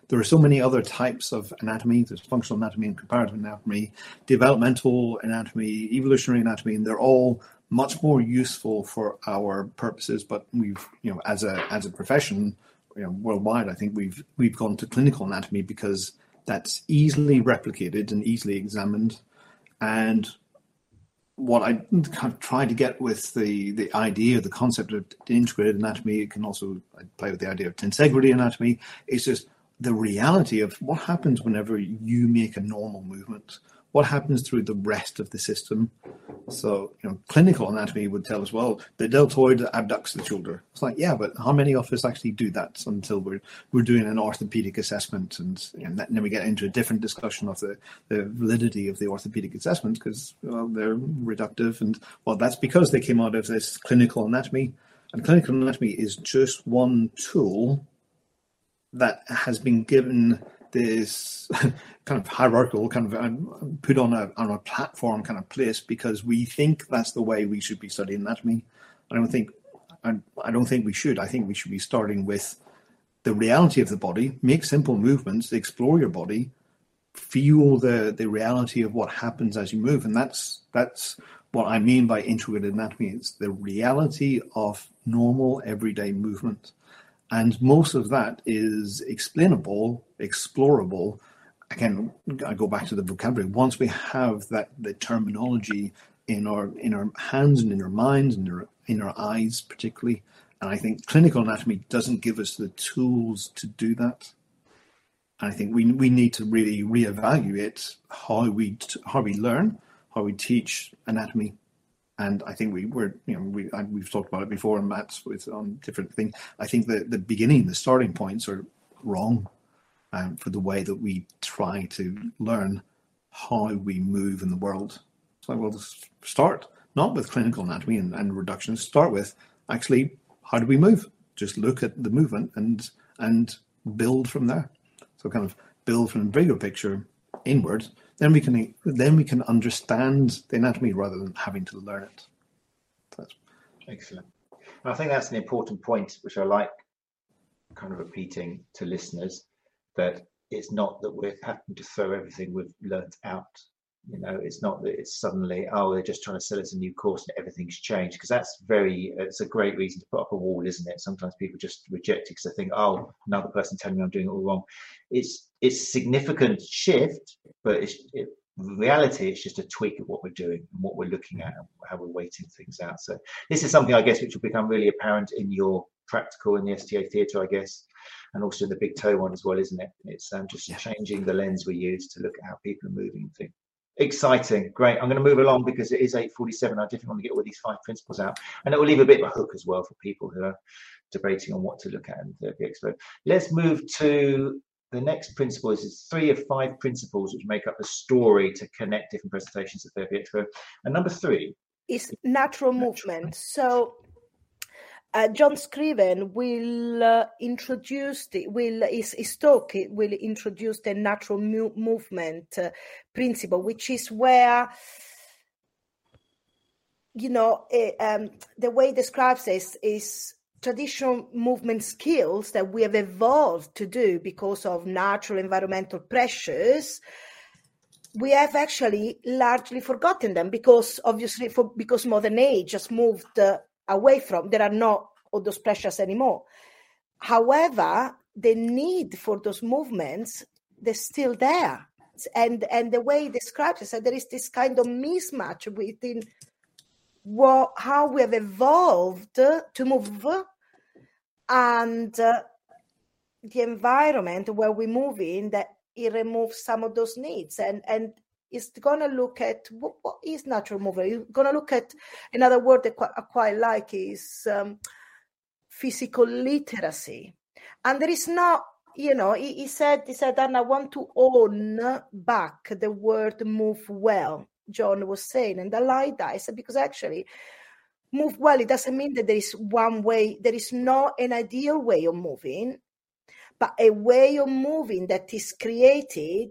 There are so many other types of anatomy. There's functional anatomy and comparative anatomy, developmental anatomy, evolutionary anatomy, and they're all much more useful for our purposes. But we've, you know, as a as a profession, you know, worldwide, I think we've we've gone to clinical anatomy because that's easily replicated and easily examined. And what I kind of try to get with the the idea, the concept of integrated anatomy, it can also play with the idea of tensegrity anatomy. is just the reality of what happens whenever you make a normal movement what happens through the rest of the system? So you know clinical anatomy would tell us well the deltoid abducts the shoulder it's like yeah but how many of us actually do that until we're we're doing an orthopedic assessment? And, and then we get into a different discussion of the, the validity of the orthopedic assessment because well they're reductive and well that's because they came out of this clinical anatomy. And clinical anatomy is just one tool that has been given this kind of hierarchical kind of um, put on a on a platform kind of place because we think that's the way we should be studying anatomy. I don't think I, I don't think we should. I think we should be starting with the reality of the body, make simple movements, explore your body, feel the the reality of what happens as you move, and that's that's what I mean by integrated anatomy. It's the reality of normal everyday movement. And most of that is explainable, explorable. Again, I go back to the vocabulary. Once we have that the terminology in our in our hands and in our minds and in our, in our eyes, particularly, and I think clinical anatomy doesn't give us the tools to do that. And I think we we need to really reevaluate how we how we learn, how we teach anatomy and I think we were, you know, we we've talked about it before, and Matt's with on different things. I think the the beginning, the starting points are wrong um, for the way that we try to learn how we move in the world. So we'll start not with clinical anatomy and, and reductions. Start with actually how do we move? Just look at the movement and and build from there. So kind of build from the bigger picture inward then we can then we can understand the anatomy rather than having to learn it. That's excellent. I think that's an important point, which I like kind of repeating to listeners that it's not that we're having to throw everything we've learnt out you know, it's not that it's suddenly, oh, they're just trying to sell us a new course and everything's changed. Because that's very, it's a great reason to put up a wall, isn't it? Sometimes people just reject it because they think, oh, another person telling me I'm doing it all wrong. It's it's significant shift, but it's it, reality it's just a tweak of what we're doing and what we're looking at and how we're weighting things out so this is something i guess which will become really apparent in your practical in the STA theatre i guess and also in the big toe one as well isn't it it's um, just yeah. changing the lens we use to look at how people are moving and things Exciting, great. I'm going to move along because it is 8:47. I definitely want to get all these five principles out, and it will leave a bit of a hook as well for people who are debating on what to look at in therapy uh, Expo. Let's move to the next principle. Is three of five principles which make up the story to connect different presentations of Therapy Expo. And number three is natural movement. So uh, John Scriven will uh, introduce the, will his, his talk will introduce the natural mu- movement uh, principle, which is where you know eh, um, the way he describes this is traditional movement skills that we have evolved to do because of natural environmental pressures. We have actually largely forgotten them because obviously for because modern age has moved uh, away from. There are not all those pressures anymore. However, the need for those movements, they're still there. And and the way he describes it, so there is this kind of mismatch within what how we have evolved to move and uh, the environment where we move in that it removes some of those needs and and is going to look at what, what is natural movement. You're going to look at another word that I quite like is um, physical literacy. And there is not, you know, he, he said, he said, and I want to own back the word move well. John was saying, and I like that. I said because actually, move well. It doesn't mean that there is one way. There is not an ideal way of moving, but a way of moving that is created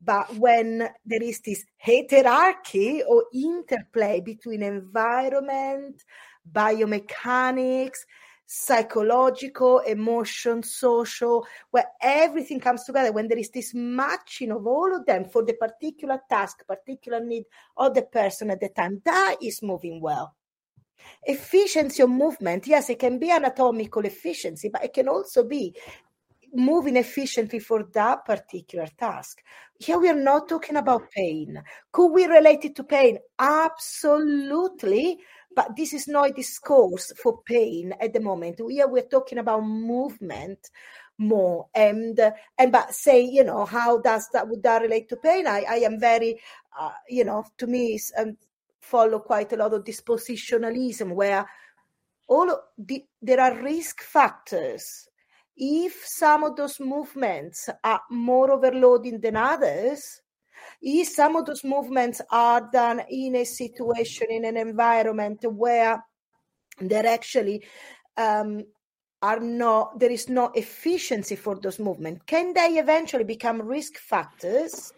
but when there is this hierarchy or interplay between environment, biomechanics, psychological, emotion, social, where everything comes together, when there is this matching of all of them for the particular task, particular need of the person at the time, that is moving well. Efficiency of movement, yes, it can be anatomical efficiency, but it can also be moving efficiently for that particular task. Here we are not talking about pain. Could we relate it to pain? Absolutely. But this is not a discourse for pain at the moment. Here we're talking about movement more and and but say you know how does that would that relate to pain i i am very uh, you know to me um, follow quite a lot of dispositionalism where all the, there are risk factors if some of those movements are more overloading than others, if some of those movements are done in a situation, in an environment where they're actually um, are not, there is no efficiency for those movements, can they eventually become risk factors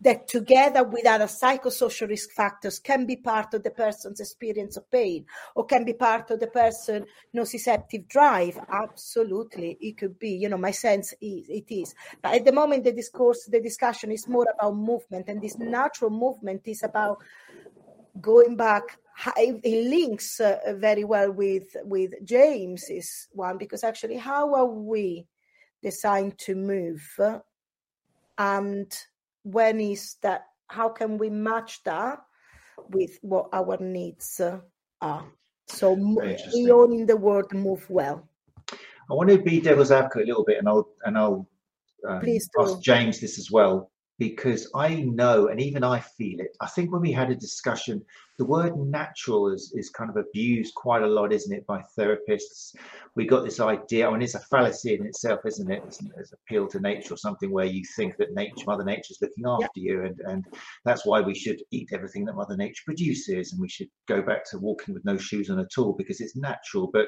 that together with other psychosocial risk factors can be part of the person's experience of pain or can be part of the person nociceptive drive. Absolutely it could be you know my sense is it is. But at the moment the discourse the discussion is more about movement and this natural movement is about going back. It links uh, very well with with James's one because actually, how are we designed to move, and when is that? How can we match that with what our needs are? So we all in the world move well. I want to be devil's advocate a little bit, and I'll and I'll um, ask James this as well because I know, and even I feel it. I think when we had a discussion, the word natural is, is kind of abused quite a lot, isn't it, by therapists? We got this idea, I mean, it's a fallacy in itself, isn't it? It's, it's appeal to nature or something where you think that nature, Mother Nature is looking after you, and, and that's why we should eat everything that Mother Nature produces, and we should go back to walking with no shoes on at all because it's natural. But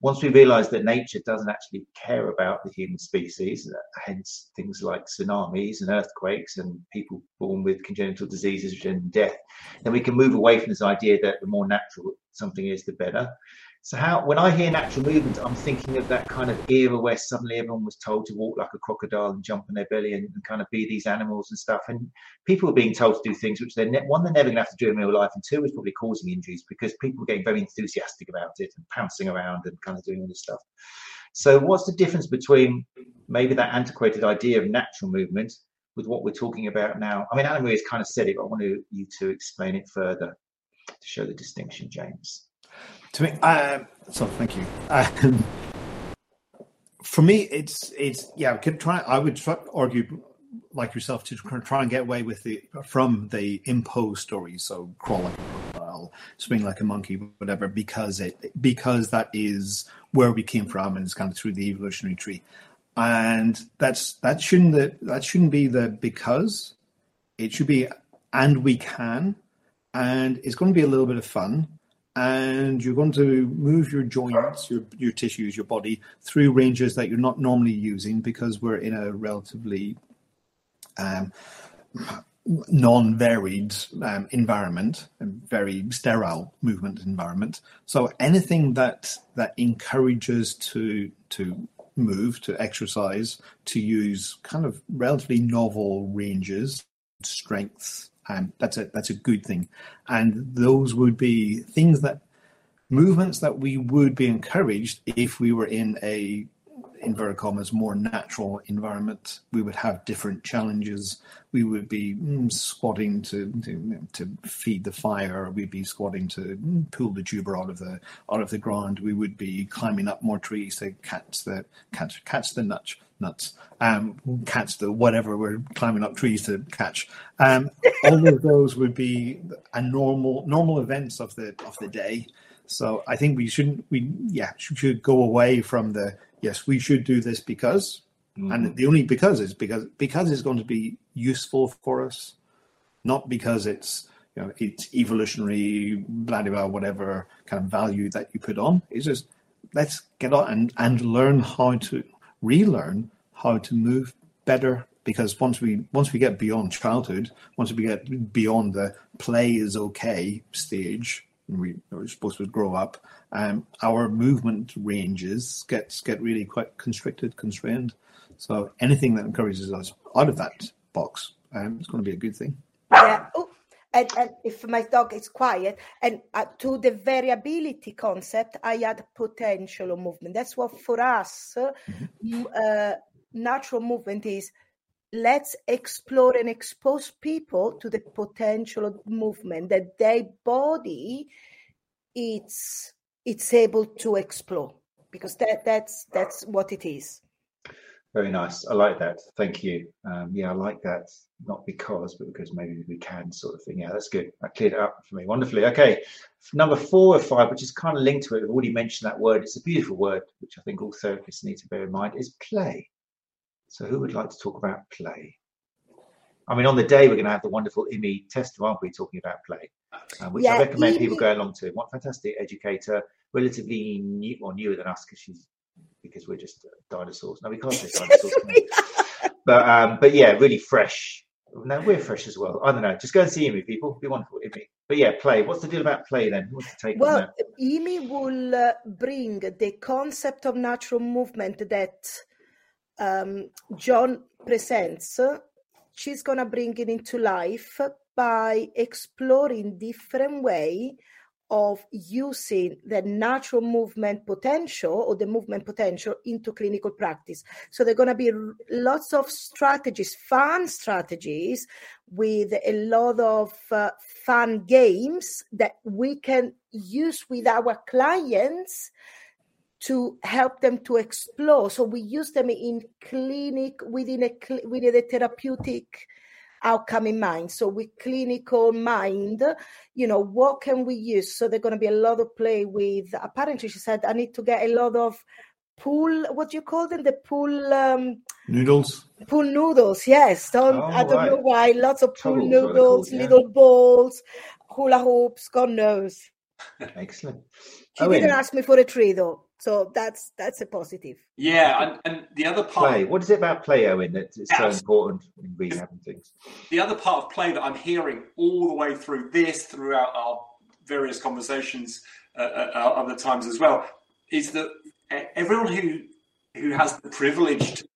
once we realize that nature doesn't actually care about the human species, hence things like tsunamis and earthquakes and people born with congenital diseases and death, then we can move away from this idea that the more natural something is, the better. So how when I hear natural movement, I'm thinking of that kind of era where suddenly everyone was told to walk like a crocodile and jump on their belly and, and kind of be these animals and stuff. And people were being told to do things which they're ne- one they're never going to have to do in real life, and two is probably causing injuries because people were getting very enthusiastic about it and pouncing around and kind of doing all this stuff. So what's the difference between maybe that antiquated idea of natural movement with what we're talking about now? I mean, Anna Maria has kind of said it, but I want you to explain it further to show the distinction, James. To me, uh, so thank you. Um, for me, it's it's yeah. I could try. I would try, argue like yourself to try and get away with the from the imposed stories. So crawl like a crocodile, swing like a monkey, whatever, because it because that is where we came from, and it's kind of through the evolutionary tree. And that's that shouldn't the, that shouldn't be the because. It should be and we can, and it's going to be a little bit of fun and you're going to move your joints, your your tissues, your body through ranges that you're not normally using because we're in a relatively um, non-varied um, environment, a very sterile movement environment. So anything that that encourages to to move, to exercise, to use kind of relatively novel ranges, strengths, um, that's a that's a good thing, and those would be things that movements that we would be encouraged if we were in a inverted commas more natural environment. We would have different challenges. We would be mm, squatting to, to, to feed the fire. We'd be squatting to mm, pull the tuber out of the out of the ground. We would be climbing up more trees to catch the catch catch the nuts nuts, um, catch the whatever we're climbing up trees to catch. Um, all of those would be a normal normal events of the of the day. So I think we shouldn't we yeah should go away from the yes we should do this because mm-hmm. and the only because is because because it's going to be useful for us, not because it's you know it's evolutionary blah blah, blah whatever kind of value that you put on. It's just let's get on and, and learn how to relearn how to move better because once we once we get beyond childhood, once we get beyond the play is okay stage, we are supposed to grow up. Um, our movement ranges gets get really quite constricted, constrained. So anything that encourages us out of that box, um, is going to be a good thing. Yeah. Oh, and, and if my dog is quiet, and uh, to the variability concept, I add potential movement. That's what for us, mm-hmm. uh, natural movement is. Let's explore and expose people to the potential of movement that their body it's it's able to explore because that that's that's what it is. Very nice. I like that. Thank you. Um, yeah, I like that. Not because, but because maybe we can sort of thing. Yeah, that's good. That cleared it up for me. Wonderfully. Okay. Number four or five, which is kind of linked to it. I've already mentioned that word. It's a beautiful word, which I think all therapists need to bear in mind, is play. So who would like to talk about play? I mean, on the day we're going to have the wonderful Imi Tester, aren't we, talking about play, uh, which yeah, I recommend people go along to. What fantastic educator, relatively new or newer than us because she's because we're just dinosaurs. No, we can't say dinosaurs. but um, but yeah, really fresh. No, we're fresh as well. I don't know. Just go and see Imi, people. It'd be wonderful, Imi. But yeah, play. What's the deal about play then? What's the take well, Imi will uh, bring the concept of natural movement that um, John presents. She's gonna bring it into life by exploring different way of using the natural movement potential or the movement potential into clinical practice. So there are going to be lots of strategies, fun strategies with a lot of uh, fun games that we can use with our clients to help them to explore. So we use them in clinic within a within a therapeutic outcome in mind. So with clinical mind, you know, what can we use? So there's going to be a lot of play with. Apparently, she said I need to get a lot of pool. What do you call them? The pool um, noodles. Pool noodles. Yes. Don't oh, I don't right. know why. Lots of pool noodles, yeah. little balls, hula hoops. God knows. Excellent. She oh, didn't ask me for a tree though. So that's that's a positive. Yeah, and, and the other part play. What is it about play, Owen, that is so important in rehabbing things? The other part of play that I'm hearing all the way through this, throughout our various conversations uh, uh, uh other times as well, is that everyone who who has the privilege to,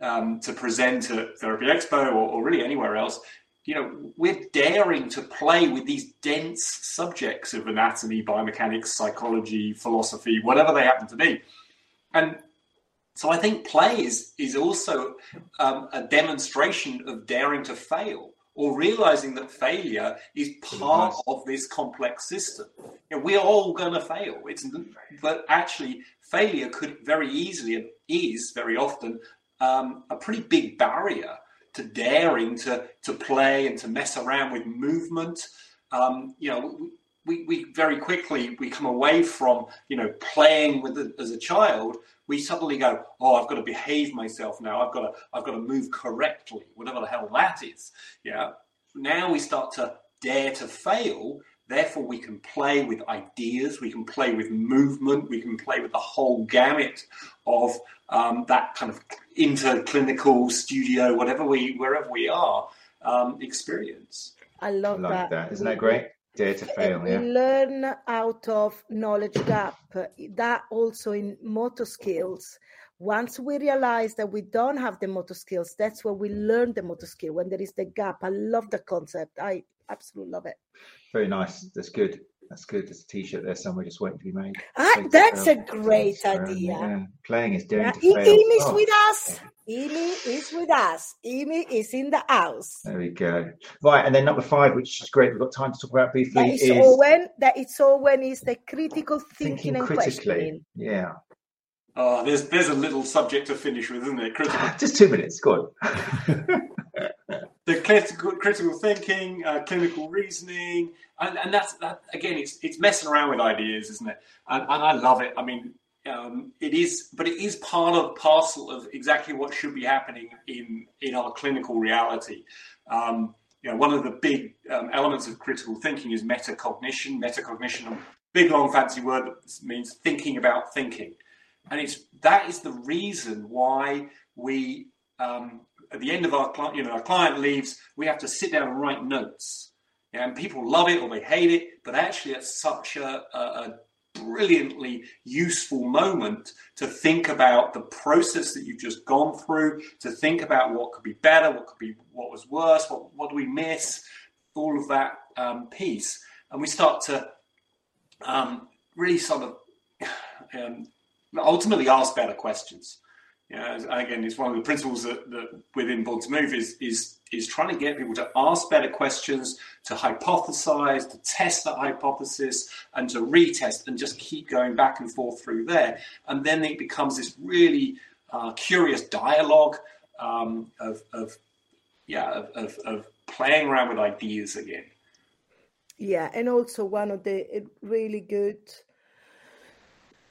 um, to present at Therapy Expo or, or really anywhere else you know, we're daring to play with these dense subjects of anatomy, biomechanics, psychology, philosophy, whatever they happen to be. And so I think play is, is also um, a demonstration of daring to fail or realizing that failure is part of this complex system. You know, we're all going to fail. It's, but actually, failure could very easily and is very often um, a pretty big barrier to daring to to play and to mess around with movement. Um, you know, we, we very quickly we come away from you know playing with it as a child. We suddenly go, oh, I've got to behave myself now. I've got to I've got to move correctly, whatever the hell that is. Yeah. Now we start to dare to fail Therefore, we can play with ideas, we can play with movement, we can play with the whole gamut of um, that kind of interclinical studio, whatever we, wherever we are, um, experience. I love I like that. that. Isn't that great? Dare to fail. Yeah. learn out of knowledge gap. That also in motor skills. Once we realize that we don't have the motor skills, that's where we learn the motor skill. When there is the gap, I love the concept. I absolutely love it. Very nice. That's good. That's good. There's a t-shirt there somewhere just waiting to be made. Ah, that's a great idea. Yeah. Playing is doing yeah. to fail. Amy is oh. with us. Amy is with us. Amy is in the house. There we go. Right, and then number five, which is great. We've got time to talk about briefly. That is, is Owen. That it's Owen is the critical thinking, thinking and critically. questioning. Yeah. Oh, there's there's a little subject to finish with, isn't it? Critical. Just two minutes. Go on. the critical, critical thinking, uh, clinical reasoning, and, and that's that again. It's it's messing around with ideas, isn't it? And, and I love it. I mean, um, it is, but it is part of parcel of exactly what should be happening in in our clinical reality. Um, you know, one of the big um, elements of critical thinking is metacognition. Metacognition, a big long fancy word that means thinking about thinking, and it's that is the reason why we um, at the end of our client, you know, our client leaves, we have to sit down and write notes. and people love it or they hate it, but actually, it's such a, a, a brilliantly useful moment to think about the process that you've just gone through, to think about what could be better, what could be what was worse, what what do we miss, all of that um, piece, and we start to um, really sort of um, ultimately ask better questions. Yeah, again, it's one of the principles that, that within Born to Move is is is trying to get people to ask better questions, to hypothesize, to test that hypothesis, and to retest, and just keep going back and forth through there. And then it becomes this really uh, curious dialogue um, of, of yeah of, of, of playing around with ideas again. Yeah, and also one of the really good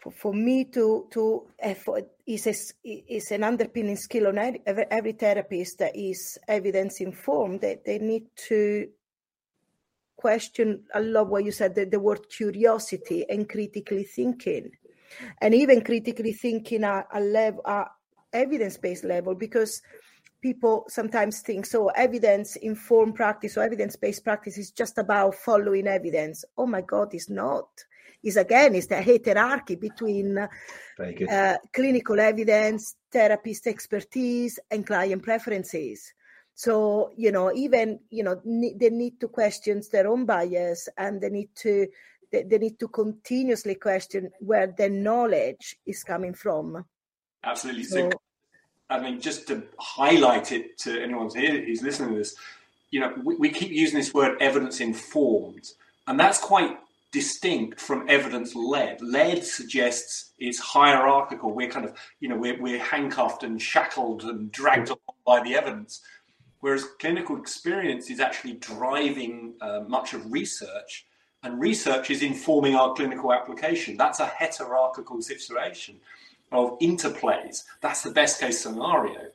for, for me to to eh, effort is a, is an underpinning skill on every, every therapist that is evidence informed that they need to question i love what you said the, the word curiosity and critically thinking. And even critically thinking at a level at evidence-based level because people sometimes think so evidence informed practice or evidence-based practice is just about following evidence. Oh my god it's not is again is the hierarchy between uh, clinical evidence, therapist expertise, and client preferences. So you know, even you know, they need to question their own bias, and they need to they, they need to continuously question where their knowledge is coming from. Absolutely. So, so, I mean, just to highlight it to anyone here who's listening to this, you know, we, we keep using this word evidence informed, and that's quite distinct from evidence led. Led suggests it's hierarchical. We're kind of, you know, we're, we're handcuffed and shackled and dragged along by the evidence. Whereas clinical experience is actually driving uh, much of research, and research is informing our clinical application. That's a heterarchical situation of interplays. That's the best case scenario.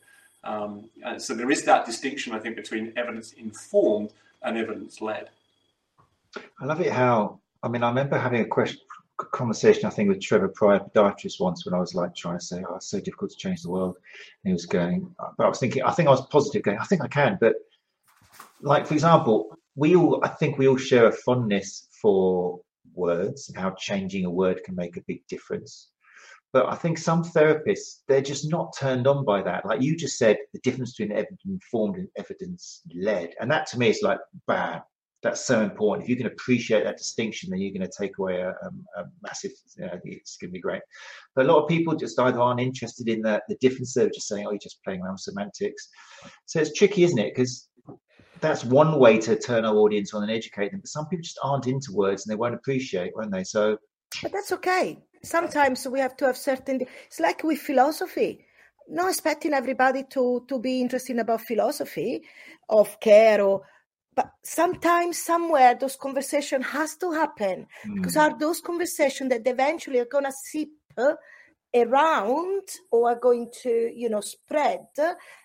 Um, so there is that distinction, I think, between evidence informed and evidence led. I love it how I mean, I remember having a question, conversation, I think, with Trevor Prior, podiatrist, once when I was like trying to say, "Oh, it's so difficult to change the world," and he was going, but I was thinking, I think I was positive, going, "I think I can," but like for example, we all, I think, we all share a fondness for words and how changing a word can make a big difference. But I think some therapists, they're just not turned on by that. Like you just said, the difference between evidence informed and evidence led. And that to me is like, bam, that's so important. If you can appreciate that distinction, then you're going to take away a, a, a massive. You know, it's going to be great. But a lot of people just either aren't interested in the the difference. They're just saying, "Oh, you're just playing around with semantics." So it's tricky, isn't it? Because that's one way to turn our audience on and educate them. But some people just aren't into words and they won't appreciate, won't they? So, but that's okay. Sometimes we have to have certain. It's like with philosophy not expecting everybody to to be interested about philosophy of care or but sometimes somewhere those conversations has to happen mm. because are those conversations that eventually are going to seep around or are going to you know spread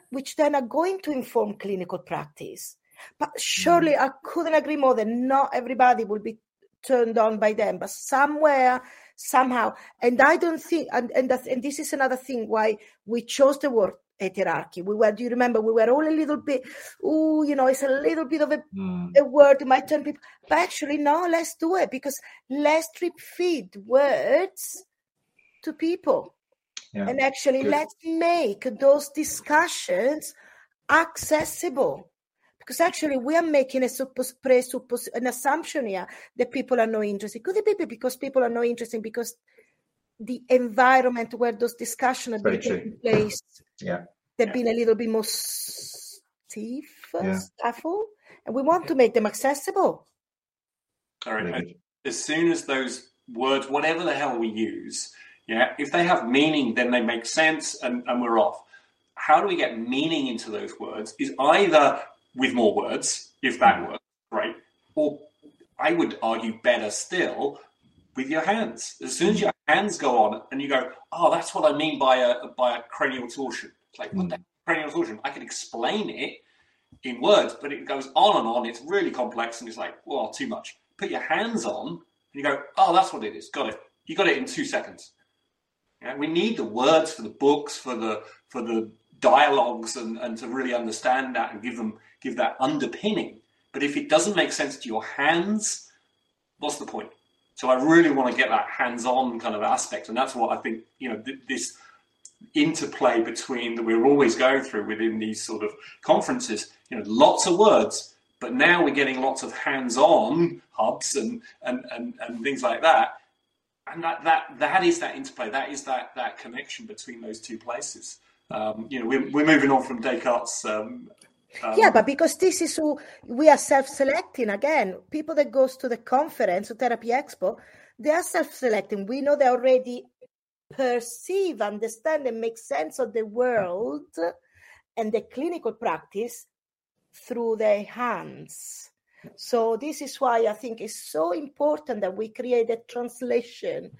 which then are going to inform clinical practice but surely mm. i couldn't agree more that not everybody will be turned on by them but somewhere somehow and i don't think and and, and this is another thing why we chose the word heterarchy. We were, do you remember, we were all a little bit, oh, you know, it's a little bit of a, mm. a word might turn people, but actually, no, let's do it because let's trip feed words to people. Yeah. And actually, Good. let's make those discussions accessible. Because actually, we are making a suppos- presuppos- an assumption here that people are not interested. Could it be because people are not interested because the environment where those discussions are taking place yeah they've been a little bit more stiff yeah. and we want to make them accessible all right as soon as those words whatever the hell we use yeah if they have meaning then they make sense and, and we're off how do we get meaning into those words is either with more words if that mm. works right or i would argue better still with your hands. As soon as your hands go on and you go, oh, that's what I mean by a by a cranial torsion. It's like, what mm. the cranial torsion? I can explain it in words, but it goes on and on. It's really complex, and it's like, well, too much. Put your hands on, and you go, oh, that's what it is. Got it. You got it in two seconds. Yeah, we need the words for the books, for the for the dialogues, and, and to really understand that and give them give that underpinning. But if it doesn't make sense to your hands, what's the point? So I really want to get that hands-on kind of aspect, and that's what I think you know th- this interplay between that we're always going through within these sort of conferences. You know, lots of words, but now we're getting lots of hands-on hubs and and and, and things like that. And that, that that is that interplay. That is that that connection between those two places. Um, you know, we're, we're moving on from Descartes' um, um, yeah, but because this is who we are self-selecting again. People that goes to the conference or therapy expo, they are self-selecting. We know they already perceive, understand, and make sense of the world and the clinical practice through their hands. So this is why I think it's so important that we create a translation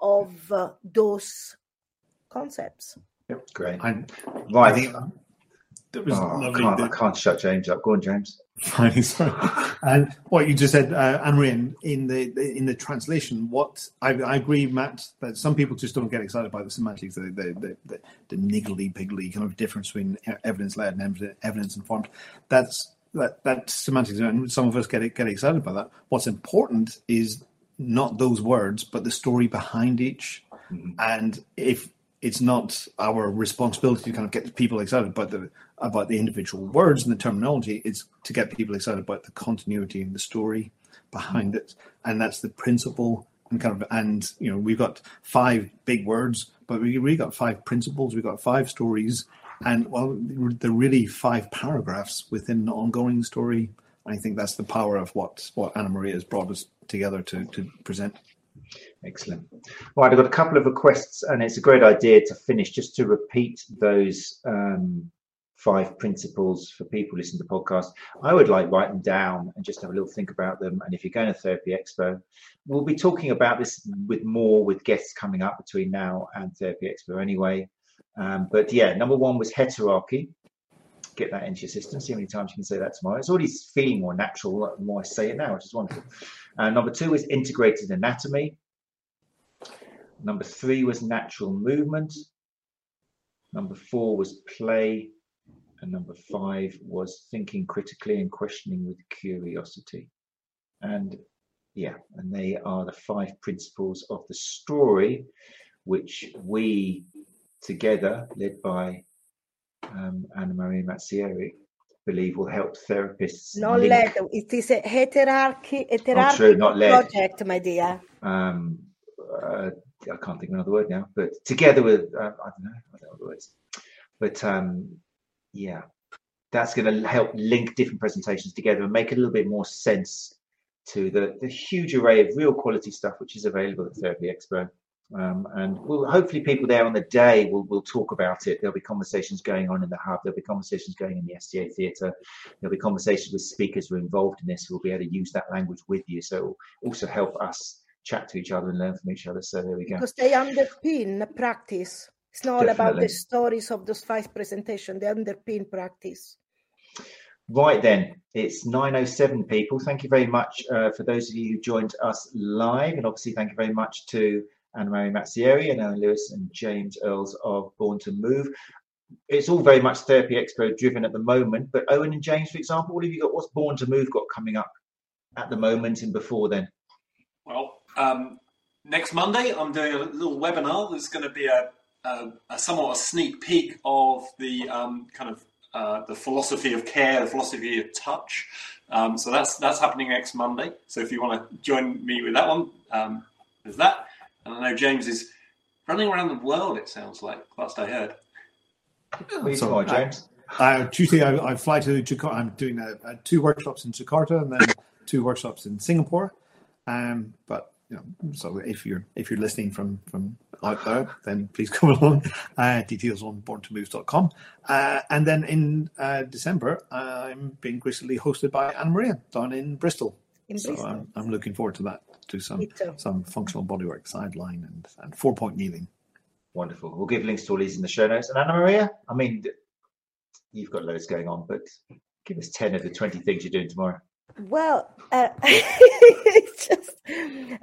of uh, those concepts. Yep, great. I, right. I think that was oh, lovely. I can't, I can't, shut James up. Go on, James. Fine, sorry. and what you just said, uh, Anna Maria, in, the in the translation, what I, I, agree, Matt, that some people just don't get excited by the semantics, the the, the, the, niggly piggly kind of difference between evidence-led and evidence-informed. That's that that semantics, and some of us get get excited by that. What's important is not those words, but the story behind each. Mm-hmm. And if it's not our responsibility to kind of get people excited about the about the individual words and the terminology. It's to get people excited about the continuity and the story behind it, and that's the principle and kind of and you know we've got five big words, but we really got five principles. We've got five stories, and well, they're really five paragraphs within an ongoing story. I think that's the power of what what Anna Maria has brought us together to to present. Excellent. Right, I've got a couple of requests, and it's a great idea to finish just to repeat those um, five principles for people listening to the podcast. I would like write them down and just have a little think about them. And if you're going to Therapy Expo, we'll be talking about this with more with guests coming up between now and Therapy Expo anyway. Um, but yeah, number one was heterarchy. Get that into your system. See how many times you can say that tomorrow. It's already feeling more natural the more I say it now, which is wonderful. Uh, number two is integrated anatomy. Number three was natural movement. Number four was play. And number five was thinking critically and questioning with curiosity. And yeah, and they are the five principles of the story, which we together, led by um, Anna Maria Mazzieri, believe will help therapists. Not link- led. It is a heterarchy, Oh, heterarchy true, not led. project, my dear. um, uh, I can't think of another word now, but together with, uh, I don't know, I don't know the words, but um, yeah, that's going to help link different presentations together and make a little bit more sense to the, the huge array of real quality stuff which is available at Therapy Expo. Um, and we'll, hopefully people there on the day will, will talk about it. There'll be conversations going on in the hub. There'll be conversations going in the STA theatre. There'll be conversations with speakers who are involved in this who will be able to use that language with you. So it will also help us chat to each other and learn from each other. So there we go. Because they underpin practice. It's not all about the stories of those five presentations. They underpin practice. Right then, it's 9.07 people. Thank you very much uh, for those of you who joined us live. And obviously, thank you very much to Anna Maria Mazzieri and Owen Lewis and James Earls of Born to Move. It's all very much Therapy Expo driven at the moment. But Owen and James, for example, what have you got? What's Born to Move got coming up at the moment and before then? Well, um, next Monday, I'm doing a little webinar. There's going to be a, a, a somewhat a sneak peek of the um, kind of uh, the philosophy of care, the philosophy of touch. Um, so that's that's happening next Monday. So if you want to join me with that one, um, there's that. And I know James is running around the world. It sounds like last I heard. What are you So, tomorrow, uh, James? Uh, Tuesday, I, I fly to Jakarta. I'm doing uh uh two workshops in Jakarta and then two workshops in Singapore. Um, but you know, so if you're if you're listening from from out there, then please come along. Uh, details on borntomoves.com. Uh, and then in uh, December, I'm being graciously hosted by Anna Maria down in Bristol. In so Bristol. I'm, I'm looking forward to that. Do some some functional bodywork, sideline, and and four point kneeling. Wonderful. We'll give links to all these in the show notes. And Anna Maria, I mean, you've got loads going on, but give us 10 of the 20 things you're doing tomorrow. Well, uh, just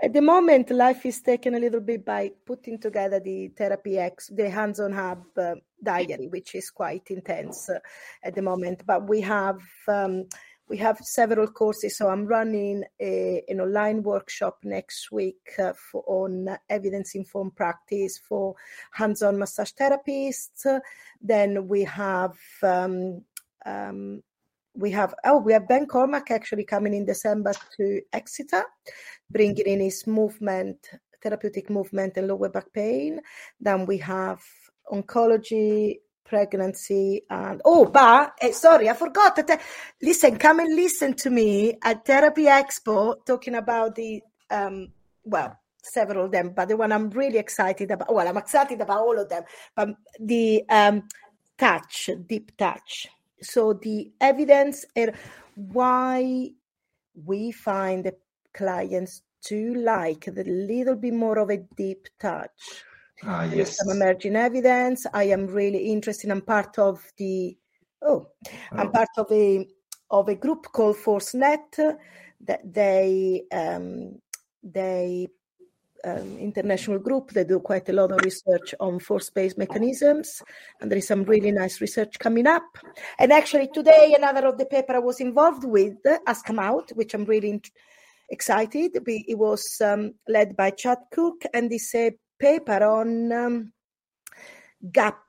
at the moment, life is taken a little bit by putting together the Therapy X, the hands-on hub uh, diary, which is quite intense uh, at the moment. But we have um, we have several courses. So I'm running a, an online workshop next week uh, for, on evidence-informed practice for hands-on massage therapists. Then we have. Um, um, we have oh we have Ben Cormack actually coming in December to Exeter, bringing in his movement, therapeutic movement and lower back pain. Then we have oncology, pregnancy, and oh, but eh, sorry, I forgot to tell. Listen, come and listen to me at Therapy Expo talking about the um well several of them, but the one I'm really excited about. Well, I'm excited about all of them, but the um touch, deep touch so the evidence and why we find the clients to like the little bit more of a deep touch Ah, yes. some emerging evidence i am really interested i'm part of the oh i'm Oh. part of a of a group called forcenet that they um they um, international group. They do quite a lot of research on force-based mechanisms, and there is some really nice research coming up. And actually, today another of the paper I was involved with has come out, which I'm really int- excited. We, it was um, led by Chad Cook, and it's a paper on um, gap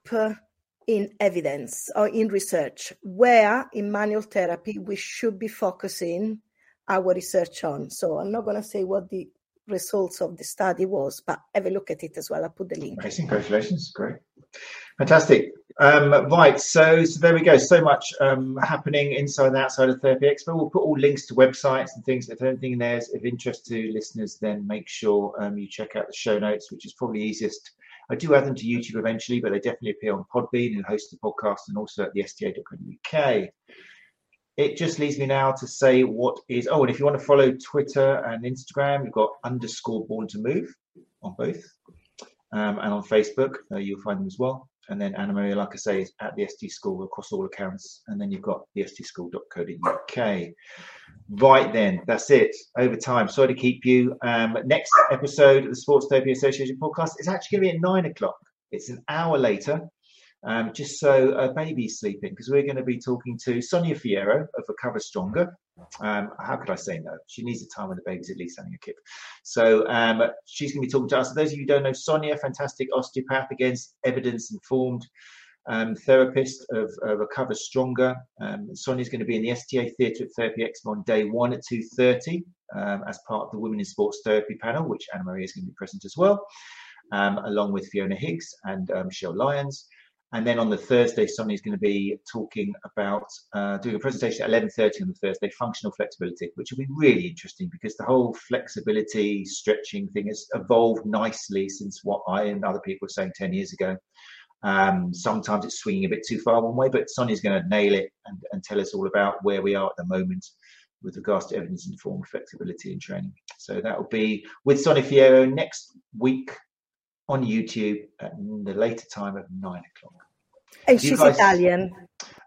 in evidence or in research, where in manual therapy we should be focusing our research on. So I'm not going to say what the results of the study was, but have a look at it as well. I'll put the link. Amazing, congratulations, great, fantastic. Um, right, so so there we go. So much um, happening inside and outside of Therapy Expo. We'll put all links to websites and things. If anything there is of interest to listeners, then make sure um, you check out the show notes, which is probably easiest. I do add them to YouTube eventually, but they definitely appear on Podbean, and host the podcast, and also at the sta.co.uk it just leaves me now to say what is oh and if you want to follow twitter and instagram you've got underscore born to move on both um, and on facebook uh, you'll find them as well. And then anna maria like i say is at the st school across all accounts. And then you've got the stschool.co.uk right then that's it. Over time. Sorry to keep you. Um, next episode of the sports therapy association podcast is actually going to be at nine o'clock. It's an hour later. Um, just so a baby's sleeping, because we're going to be talking to Sonia Fierro of Recover Stronger. Um, how could I say no? She needs a time when the baby's at least having a kip. So um, she's going to be talking to us. For those of you who don't know Sonia, fantastic osteopath, against evidence informed um, therapist of uh, Recover Stronger. Um, Sonia's going to be in the STA Theatre at Therapy Expo on day one at 2.30 um, as part of the Women in Sports Therapy panel, which Anna Maria is going to be present as well, um, along with Fiona Higgs and Michelle Lyons. And then on the Thursday, somebody's going to be talking about uh, doing a presentation at 11.30 on the Thursday, functional flexibility, which will be really interesting because the whole flexibility stretching thing has evolved nicely since what I and other people were saying 10 years ago. Um, sometimes it's swinging a bit too far one way, but Sonia's going to nail it and, and tell us all about where we are at the moment with regards to evidence informed flexibility and training. So that will be with Sonny Fierro next week on YouTube at the later time of nine o'clock. Oh, and she's guys, Italian.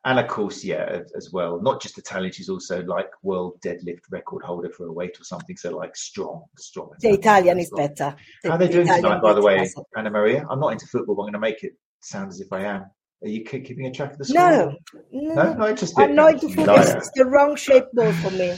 And of course, yeah, as well. Not just Italian, she's also like world deadlift record holder for a weight or something. So like strong, strong. The Italian is better. The, How are they doing tonight, by the way, Anna Maria? I'm not into football, but I'm going to make it sound as if I am. Are you keeping a track of the score? No, no, no, just I'm not into football. It's the wrong shape ball for me.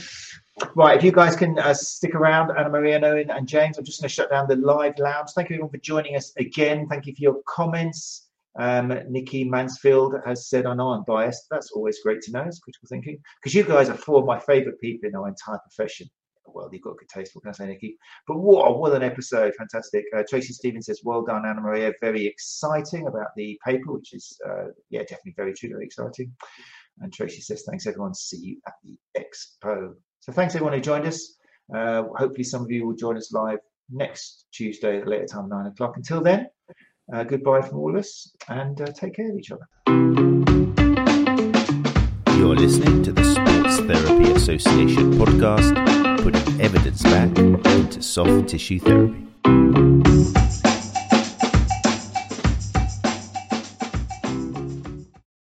Right, if you guys can uh, stick around, Anna Maria, Owen, and James, I'm just going to shut down the live lounge. Thank you everyone for joining us again. Thank you for your comments. Um, Nikki Mansfield has said, I know I'm biased. That's always great to know. It's critical thinking. Because you guys are four of my favorite people in our entire profession. Well, you've got a good taste. What can I say, Nikki? But what, what an episode. Fantastic. Uh, Tracy Stevens says, Well done, Anna Maria. Very exciting about the paper, which is, uh, yeah, definitely very true, very exciting. And Tracy says, Thanks, everyone. See you at the expo. So thanks everyone who joined us. Uh, hopefully some of you will join us live next Tuesday at a later time, nine o'clock. Until then, uh, goodbye from all of us and uh, take care of each other. You're listening to the Sports Therapy Association podcast, putting evidence back into soft tissue therapy.